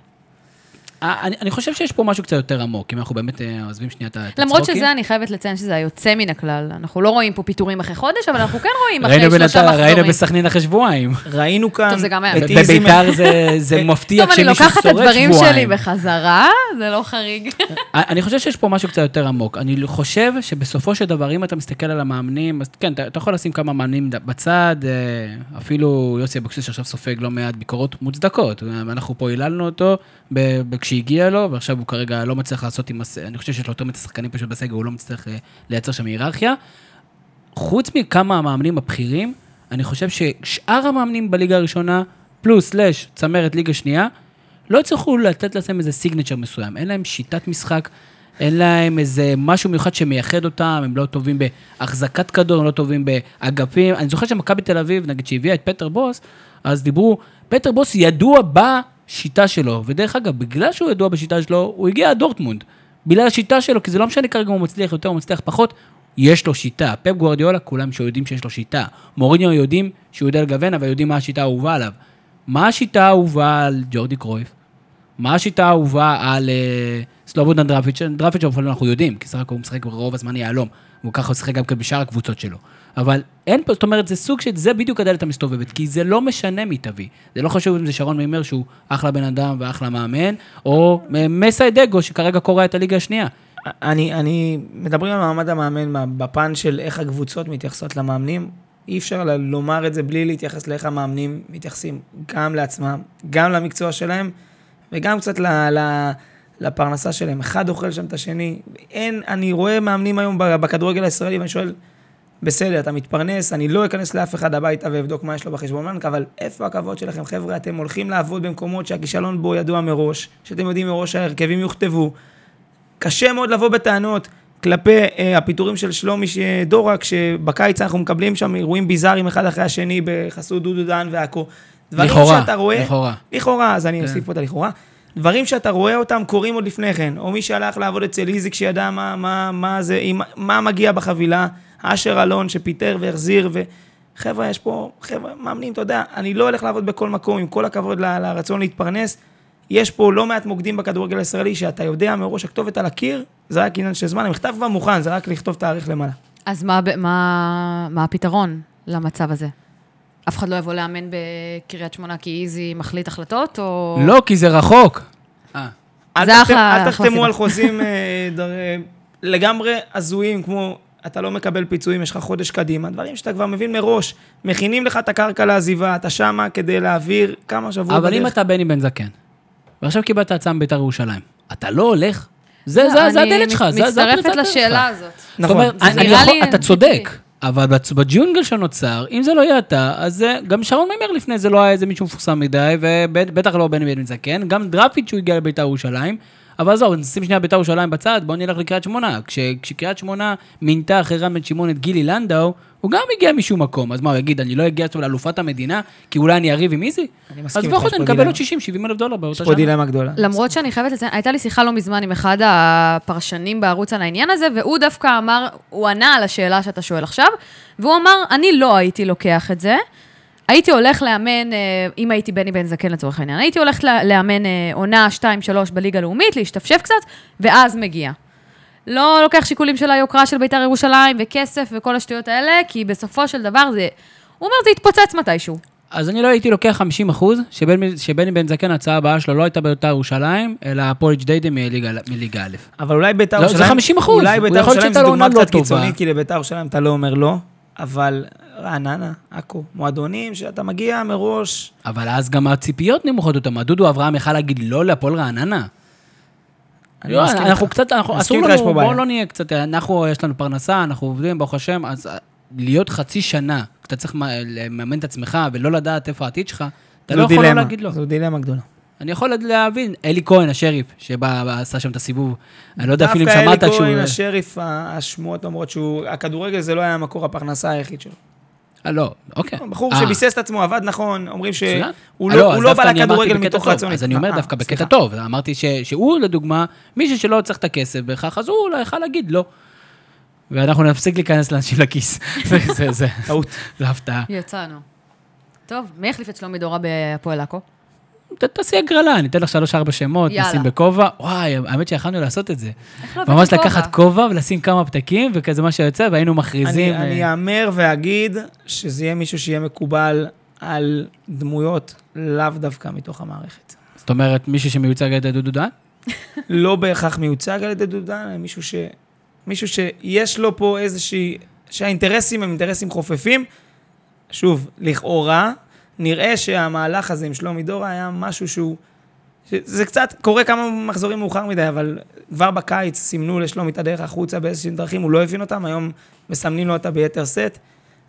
אה, אני, אני חושב שיש פה משהו קצת יותר עמוק, אם אנחנו באמת אה, עוזבים שנייה את ה- את למרות הצחוקים. שזה, אני חייבת לציין שזה היוצא מן הכלל. אנחנו לא רואים פה פיטורים אחרי חודש, אבל אנחנו כן רואים אחרי ראינו שלושה בנתניה, ראינו מחזורים. בסכנין אחרי שבועיים. ראינו כאן טוב, זה גם היה. בביתר זה, זה (laughs) מפתיע טוב, אני כשמישהו לוקחת את שורד הדברים שלי שבועיים. בחזרה, זה לא חריג. אני חושב שיש פה משהו קצת יותר עמוק. אני חושב שבסופו של דבר, אם אתה מסתכל על המאמנים, אז כן, אתה, אתה יכול לשים כמה מאמנים בצד, אה, אפילו יוסי אבוקסיס שעכשיו סופג לא מעט ביקורות מוצדקות. אה, אנחנו פה היללנו אותו כשהגיע לו, ועכשיו הוא כרגע לא מצליח לעשות עם... אני חושב שיש לו יותר מדי שחקנים פשוט בסגל, הוא לא מצליח אה, לייצר שם היררכיה. חוץ מכמה המאמנים הבכירים, אני חושב ששאר המאמנים בליגה הראשונה, פלוס סלאש צמרת ליגה שנייה, לא הצליחו לתת לעצמם איזה סיגנצ'ר מסוים. אין להם שיטת משחק, אין להם איזה משהו מיוחד שמייחד אותם, הם לא טובים בהחזקת כדור, הם לא טובים באגפים. אני זוכר שמכבי תל אביב, נגיד שהביאה את פטר בוס, אז דיברו, פטר בוס ידוע בשיטה שלו, ודרך אגב, בגלל שהוא ידוע בשיטה שלו, הוא הגיע עד דורטמונד. בגלל השיטה שלו, כי זה לא משנה כרגע אם הוא מצליח יותר או מצליח פחות, יש לו שיטה. פפ גוורדיולה, כולם שיודעים שיש לו שיטה. מוריניו יודעים שהוא יודע לגוון, אבל יודעים מה השיטה האהובה עליו. מה השיטה האהובה על ג'ורדי קרויף? מה השיטה האהובה על אה, סלובודן דרפיץ'? דרפיץ' אנחנו יודעים, כי סך הכל הוא משחק רוב הזמן יהלום, והוא ככה משחק גם כן בשאר הקבוצות שלו. אבל אין פה, זאת אומרת, זה סוג של, זה בדיוק הדלת המסתובבת, כי זה לא משנה מי תביא. זה לא חשוב אם זה שרון מימר שהוא אחלה בן אדם ואחלה מאמן, או מסיידגו שכרגע קורע את הליגה השנייה. אני, אני, מדברים על מעמד המאמן בפן של איך הקבוצות מתייחסות למאמנים. אי אפשר לומר את זה בלי להתייחס לאיך המאמנים מתייחסים גם לעצמם, גם למקצוע שלהם, וגם קצת ל, ל, לפרנסה שלהם. אחד אוכל שם את השני. אין, אני רואה מאמנים היום בכדורגל הישראלי, ואני שואל, בסדר, אתה מתפרנס, אני לא אכנס לאף אחד הביתה ואבדוק מה יש לו בחשבון בנק, אבל איפה הכבוד שלכם, חבר'ה? אתם הולכים לעבוד במקומות שהכישלון בו ידוע מראש, שאתם יודעים מראש שההרכבים יוכתבו. קשה מאוד לבוא בטענות כלפי אה, הפיטורים של שלומי ש- דורה, כשבקיץ אנחנו מקבלים שם אירועים ביזאריים אחד אחרי השני בחסות דודו דן ועכו. דברים לכאורה, שאתה רואה... לכאורה. לכאורה, אז אני כן. אוסיף פה את הלכאורה. דברים שאתה רואה אותם קורים עוד לפני כן, או מי שהלך לעבוד אצל איזיק שידע מה, מה, מה, זה, מה מגיע בחבילה, אשר אלון שפיטר והחזיר, וחבר'ה, יש פה, חבר'ה, מאמנים, אתה יודע, אני לא הולך לעבוד בכל מקום, עם כל הכבוד ל- לרצון להתפרנס. יש פה לא מעט מוקדים בכדורגל הישראלי, שאתה יודע מראש הכתובת על הקיר, זה רק עניין של זמן, המכתב כבר מוכן, זה רק לכתוב תאריך למעלה. אז מה, מה, מה הפתרון למצב הזה? אף אחד לא יבוא לאמן בקריית שמונה כי איזי מחליט החלטות, או... לא, כי זה רחוק. אה. זה אחלה- אל תחתמו. על חוזים אה, דר- אה, לגמרי הזויים, כמו אתה לא מקבל פיצויים, יש לך חודש קדימה, דברים שאתה כבר מבין מראש, מכינים לך את הקרקע לעזיבה, אתה שמה כדי להעביר כמה שבועות אבל אם בדרך. אתה בני בן זקן, ועכשיו קיבלת הצעה מבית"ר ירושלים, אתה לא הולך? זה, לא, זה, זה אני הדלת שלך, זה, זה הפריצת מצטרפת דלת לשאלה שלך. הזאת. זאת נכון. אומרת, אני יכול, לי אתה. צודק, אבל בג'ונגל שנוצר, אם זה לא יהיה אתה, אז גם שרון מימר לפני זה לא היה איזה מישהו מפורסם מדי, ובטח לא בני בן זקן, גם דראפיץ' שהוא הגיע לבית"ר ירושלים. אבל עזוב, נשים שנייה בית"ר ירושלים בצד, בואו נלך לקריית שמונה. כש- כשקריית שמונה מינתה אחרי רם בן שמעון את גילי לנדאו, הוא גם הגיע משום מקום. אז מה, הוא יגיד, אני לא אגיע עכשיו לאלופת המדינה, כי אולי אני אריב עם איזי? אני אז מסכים אני פה אקבל דילמה. עוד 60-70 אלף דולר באותה יש פה שנה. דילמה גדולה. למרות שאני חייבת לציין, הייתה לי שיחה לא מזמן עם אחד הפרשנים בערוץ על העניין הזה, והוא דווקא אמר, הוא ענה על השאלה שאתה שואל עכשיו, והוא אמר, אני לא הייתי לוקח את זה. הייתי הולך לאמן, אה, אם הייתי בני בן זקן לצורך העניין, הייתי הולכת לה- לאמן אה, עונה 2-3 בליגה הלאומית, להשתפשף קצת, ואז מגיע. לא לוקח שיקולים של היוקרה של בית"ר ירושלים וכסף וכל השטויות האלה, כי בסופו של דבר זה, הוא אומר, זה יתפוצץ מתישהו. אז אני לא הייתי לוקח 50 אחוז, שבני, שבני בן זקן, ההצעה הבאה שלו לא הייתה בית"ר ירושלים, אלא הפועל ג'דיידה מליגה, מליגה א'. אבל אולי בית"ר לא, זה ירושלים... 50%. אולי הוא בית"ר ירושלים זו לו דוגמה לא קצת. קיצונית, כי לבית"ר ירושלים אתה לא אומר לא. אבל רעננה, עכו, מועדונים שאתה מגיע מראש, אבל אז גם הציפיות נמוכות יותר. דודו אברהם יכל להגיד לא להפועל רעננה. אני לא, מסכים אנחנו איתך. קצת, אנחנו, אסור לנו. בואו לא נהיה קצת, אנחנו, יש לנו פרנסה, אנחנו עובדים, ברוך השם, אז אה, להיות חצי שנה, אתה צריך מה- לממן את עצמך ולא לדעת איפה העתיד שלך, אתה לא יכול לא להגיד לא. זו דילמה גדולה. אני יכול להבין, אלי כהן, השריף, שבא, עשה שם את הסיבוב, אני לא יודע אפילו אם דווקא שמעת אלי כשהוא... כהן, השריף, השמועות אומרות שהוא, הכדורגל זה לא היה מקור הפרנסה היחיד שלו. אה, לא, אוקיי. בחור אה, שביסס את עצמו, עבד נכון, אומרים. שהוא אה, לא אז הוא לא דווקא בא לכדורגל מתוך רצון. אז אני אומר אה, דווקא בקטע. טוב, אמרתי ש- שהוא, לדוגמה, מישהו שלא צריך את הכסף בהכרח, אז הוא לא יכל להגיד לא. ואנחנו נפסיק להיכנס לאנשים לכיס. (laughs) זה, זה, זה, טעות. זה הפתעה. יצאנו. טוב, מי החליף את שלומי דורה בהפועל עכו? ת- תעשי הגרלה, אני אתן לך שלוש-ארבע שמות, יאללה. נשים בכובע. וואי, האמת שיכלנו לעשות את זה. לא ממש לקחת כובע? ולשים כמה פתקים, וכזה מה שיוצא, והיינו מכריזים. אני אה, אאמר ואגיד שזה יהיה מישהו שיהיה מקובל על דמויות לאו דווקא מתוך המערכת. זאת אומרת, מישהו שמיוצג על ידי דודו דן? (laughs) לא בהכרח מיוצג על ידי דודן, אלא מישהו, ש... מישהו שיש לו פה איזושהי... שהאינטרסים הם אינטרסים חופפים. שוב, לכאורה, נראה שהמהלך הזה עם שלומי דורה היה משהו שהוא... זה קצת קורה כמה מחזורים מאוחר מדי, אבל כבר בקיץ סימנו לשלומי את הדרך החוצה באיזשהם דרכים, הוא לא הבין אותם, היום מסמנים לו אותה ביתר שאת.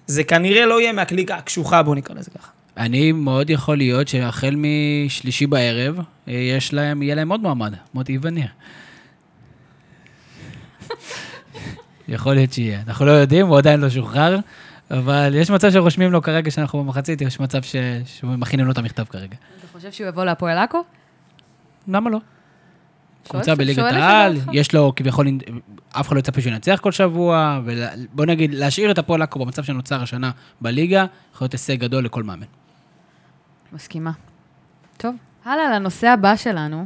זה כנראה לא יהיה מהקליקה הקשוחה, בוא נקרא לזה ככה. אני מאוד יכול להיות שהחל משלישי בערב, אה, יש להם, יהיה להם עוד מועמד, מוטי וניר. (laughs) יכול להיות שיהיה. אנחנו לא יודעים, הוא עדיין לא שוחרר, אבל יש מצב שרושמים לו כרגע שאנחנו במחצית, יש מצב ש... שמכינים לו את המכתב כרגע. אתה חושב שהוא יבוא להפועל עכו? למה לא? קבוצה בליגת העל. יש לו כביכול, אף אחד לא יצפה שהוא ינצח כל שבוע, ובוא נגיד, להשאיר את הפועל עכו במצב שנוצר השנה בליגה, יכול להיות הישג גדול לכל מאמן. מסכימה. טוב, הלאה לנושא הבא שלנו,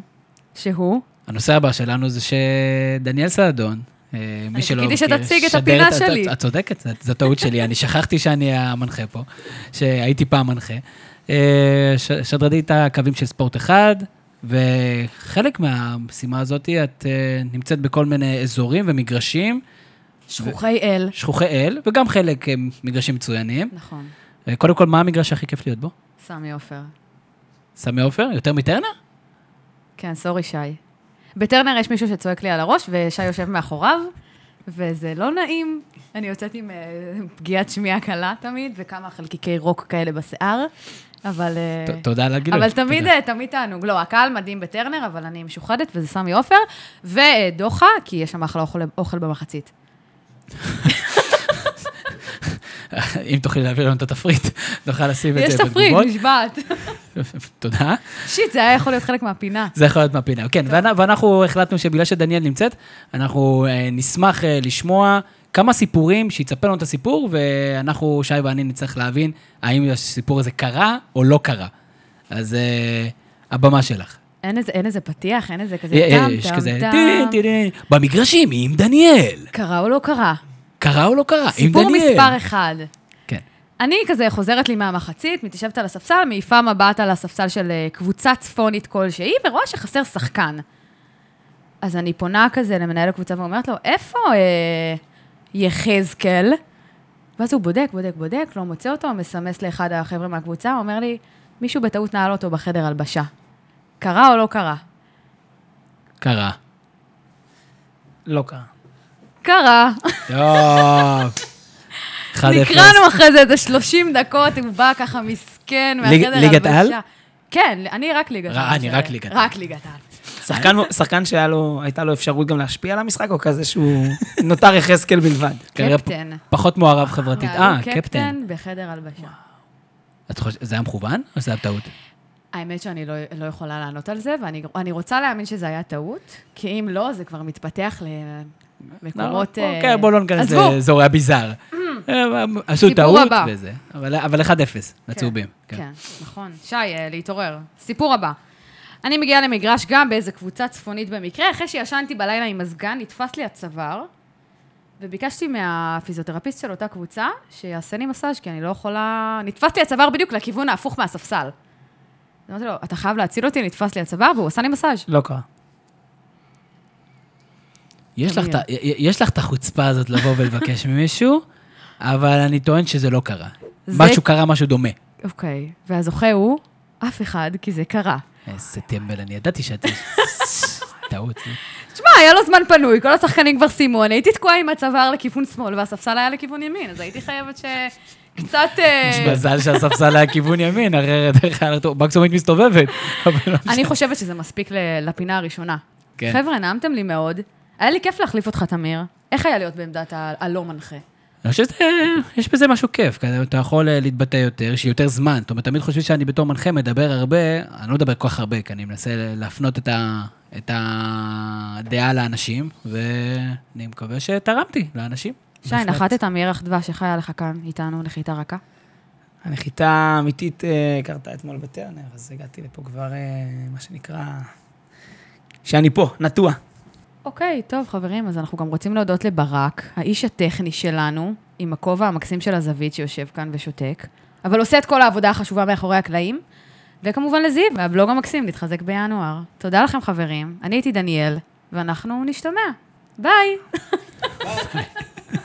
שהוא... הנושא הבא שלנו זה שדניאל סעדון, אה, מי אני שלא חיכיתי מכיר, שתציג את הפינה את- שלי. את צודקת, זו טעות שלי, אני שכחתי שאני המנחה פה, שהייתי פעם מנחה. אה, ש- שדרנית הקווים של ספורט אחד, וחלק מהמשימה הזאת, את אה, נמצאת בכל מיני אזורים ומגרשים, שכוחי אל. שכוחי אל, וגם חלק הם מגרשים מצוינים. נכון, קודם כל, מה המגרש שהכי כיף להיות בו? סמי עופר. סמי עופר? יותר מטרנר? כן, sorry, שי. בטרנר יש מישהו שצועק לי על הראש, ושי יושב מאחוריו, וזה לא נעים. אני יוצאת עם אה, פגיעת שמיעה קלה תמיד, וכמה חלקיקי רוק כאלה בשיער, אבל... אה, תודה על הגילוי. אבל תמיד. אה, תמיד תענוג. לא, הקהל מדהים בטרנר, אבל אני משוחדת, וזה סמי עופר, ודוחה, כי יש שם אחלה אוכל במחצית. אם תוכלי להעביר לנו את התפריט, נוכל לשים את יש זה תפריט, בתגובות. נשבעת. תודה. שיט, זה היה יכול להיות חלק מהפינה. זה יכול להיות מהפינה. כן, ואנ- ואנחנו החלטנו שבגלל שדניאל נמצאת, אנחנו אה, נשמח אה, לשמוע כמה סיפורים, שיצפה לנו את הסיפור, ואנחנו, שי ואני, נצטרך להבין האם הסיפור הזה קרה או לא קרה. אז אה, הבמה שלך. אין איזה, אין איזה פתיח, אין איזה כזה אה, אה, טם, יש כזה, טין, טין. במגרשים עם דניאל. קרה או לא קרה? קרה או לא קרה? עם סיפור. מספר אחד. כן. אני כזה חוזרת לי מהמחצית, מתיישבת על הספסל, מעיפה מבט על הספסל של אה, קבוצה צפונית כלשהי, ורואה שחסר שחקן. אז אני פונה כזה למנהל הקבוצה ואומרת לו, איפה אה, יחזקאל? ואז הוא בודק, בודק, בודק, לא מוצא אותו, מסמס לאחד החבר'ה מהקבוצה, אומר לי, מישהו בטעות נעל אותו בחדר הלבשה. קרה או לא קרה? קרה. לא קרה. קרה. טוב. 1-0. נקראנו אחרי זה איזה 30 דקות, הוא בא ככה מסכן מהחדר ליגת על? הלבשה. כן, אני רק ליגת העל. אני רק ליגת העל. רק ליגת העל. שחקן, שחקן שהייתה לו אפשרות גם להשפיע על המשחק, או כזה שהוא נותר יחזקאל בלבד? קפטן. פחות מעורב חברתית. אה, קפטן. קפטן בחדר הלבשה. זה היה מכוון או שזה היה טעות? האמת שאני לא, לא יכולה לענות על זה, ואני אני רוצה להאמין שזה היה טעות, כי אם לא, זה כבר מתפתח למקומות... אה, אוקיי, בואו לא ניכנס עזבו, לאזורי הביזאר. אה, עשו סיפור טעות. וזה, אבל אבל 1-0, לצהובים. כן. כן, נכון. שי, אה, להתעורר. סיפור הבא. אני מגיעה למגרש גם באיזה קבוצה צפונית במקרה, אחרי שישנתי בלילה עם מזגן, נתפס לי הצוואר, וביקשתי מהפיזיותרפיסט של אותה קבוצה שיעשה לי מסאז', כי אני לא יכולה... נתפס לי הצוואר בדיוק לכיוון ההפוך מהספסל. אמרתי לו, אתה חייב להציל אותי, נתפס לי הצוואר, והוא עשה לי מסאז'. לא קרה. יש לך את ה- יש לך את החוצפה הזאת לבוא ולבקש ממישהו, אבל אני טוען שזה לא קרה. זה- משהו קרה, משהו דומה. אוקיי, והזוכה הוא אף אחד, כי זה קרה. איזה טמבל, אני ידעתי שאת... (laughs) טעות. תשמע, היה לו זמן פנוי, כל השחקנים כבר סיימו, אני הייתי תקועה עם הצוואר לכיוון שמאל, והספסל היה לכיוון ימין, אז הייתי חייבת שקצת... אה, יש מזל שהספסל היה כיוון ימין, אחרת איך היה מקסימום היית מסתובבת. לא. אני חושבת שזה מספיק לפינה הראשונה. כן. חבר'ה, נעמתם לי מאוד. היה לי כיף להחליף אותך, תמיר. איך היה להיות בעמדת הלא מנחה? אני חושב שיש בזה משהו כיף, כי אתה יכול אה, להתבטא יותר, שיותר זמן. זאת אומרת, תמיד חושבים שאני בתור מנחה מדבר הרבה, אני לא מדבר כל כך הרבה, כי אני מנסה להפנות את, ה, את הדעה לאנשים, ואני מקווה שתרמתי לאנשים. שי. נחתת מירח דבש, איך היה לך כאן איתנו נחיתה רכה? הנחיתה האמיתית אה, קרתה אתמול בטרנר, אז הגעתי לפה כבר, אה, מה שנקרא, שאני פה, נטוע. אוקיי, טוב, חברים, אז אנחנו גם רוצים להודות לברק, האיש הטכני שלנו, עם הכובע המקסים של הזווית שיושב כאן ושותק, אבל עושה את כל העבודה החשובה מאחורי הקלעים. וכמובן לזיו, מהבלוג המקסים, נתחזק בינואר. תודה לכם, חברים. אני הייתי דניאל, ואנחנו נשתמע. ביי!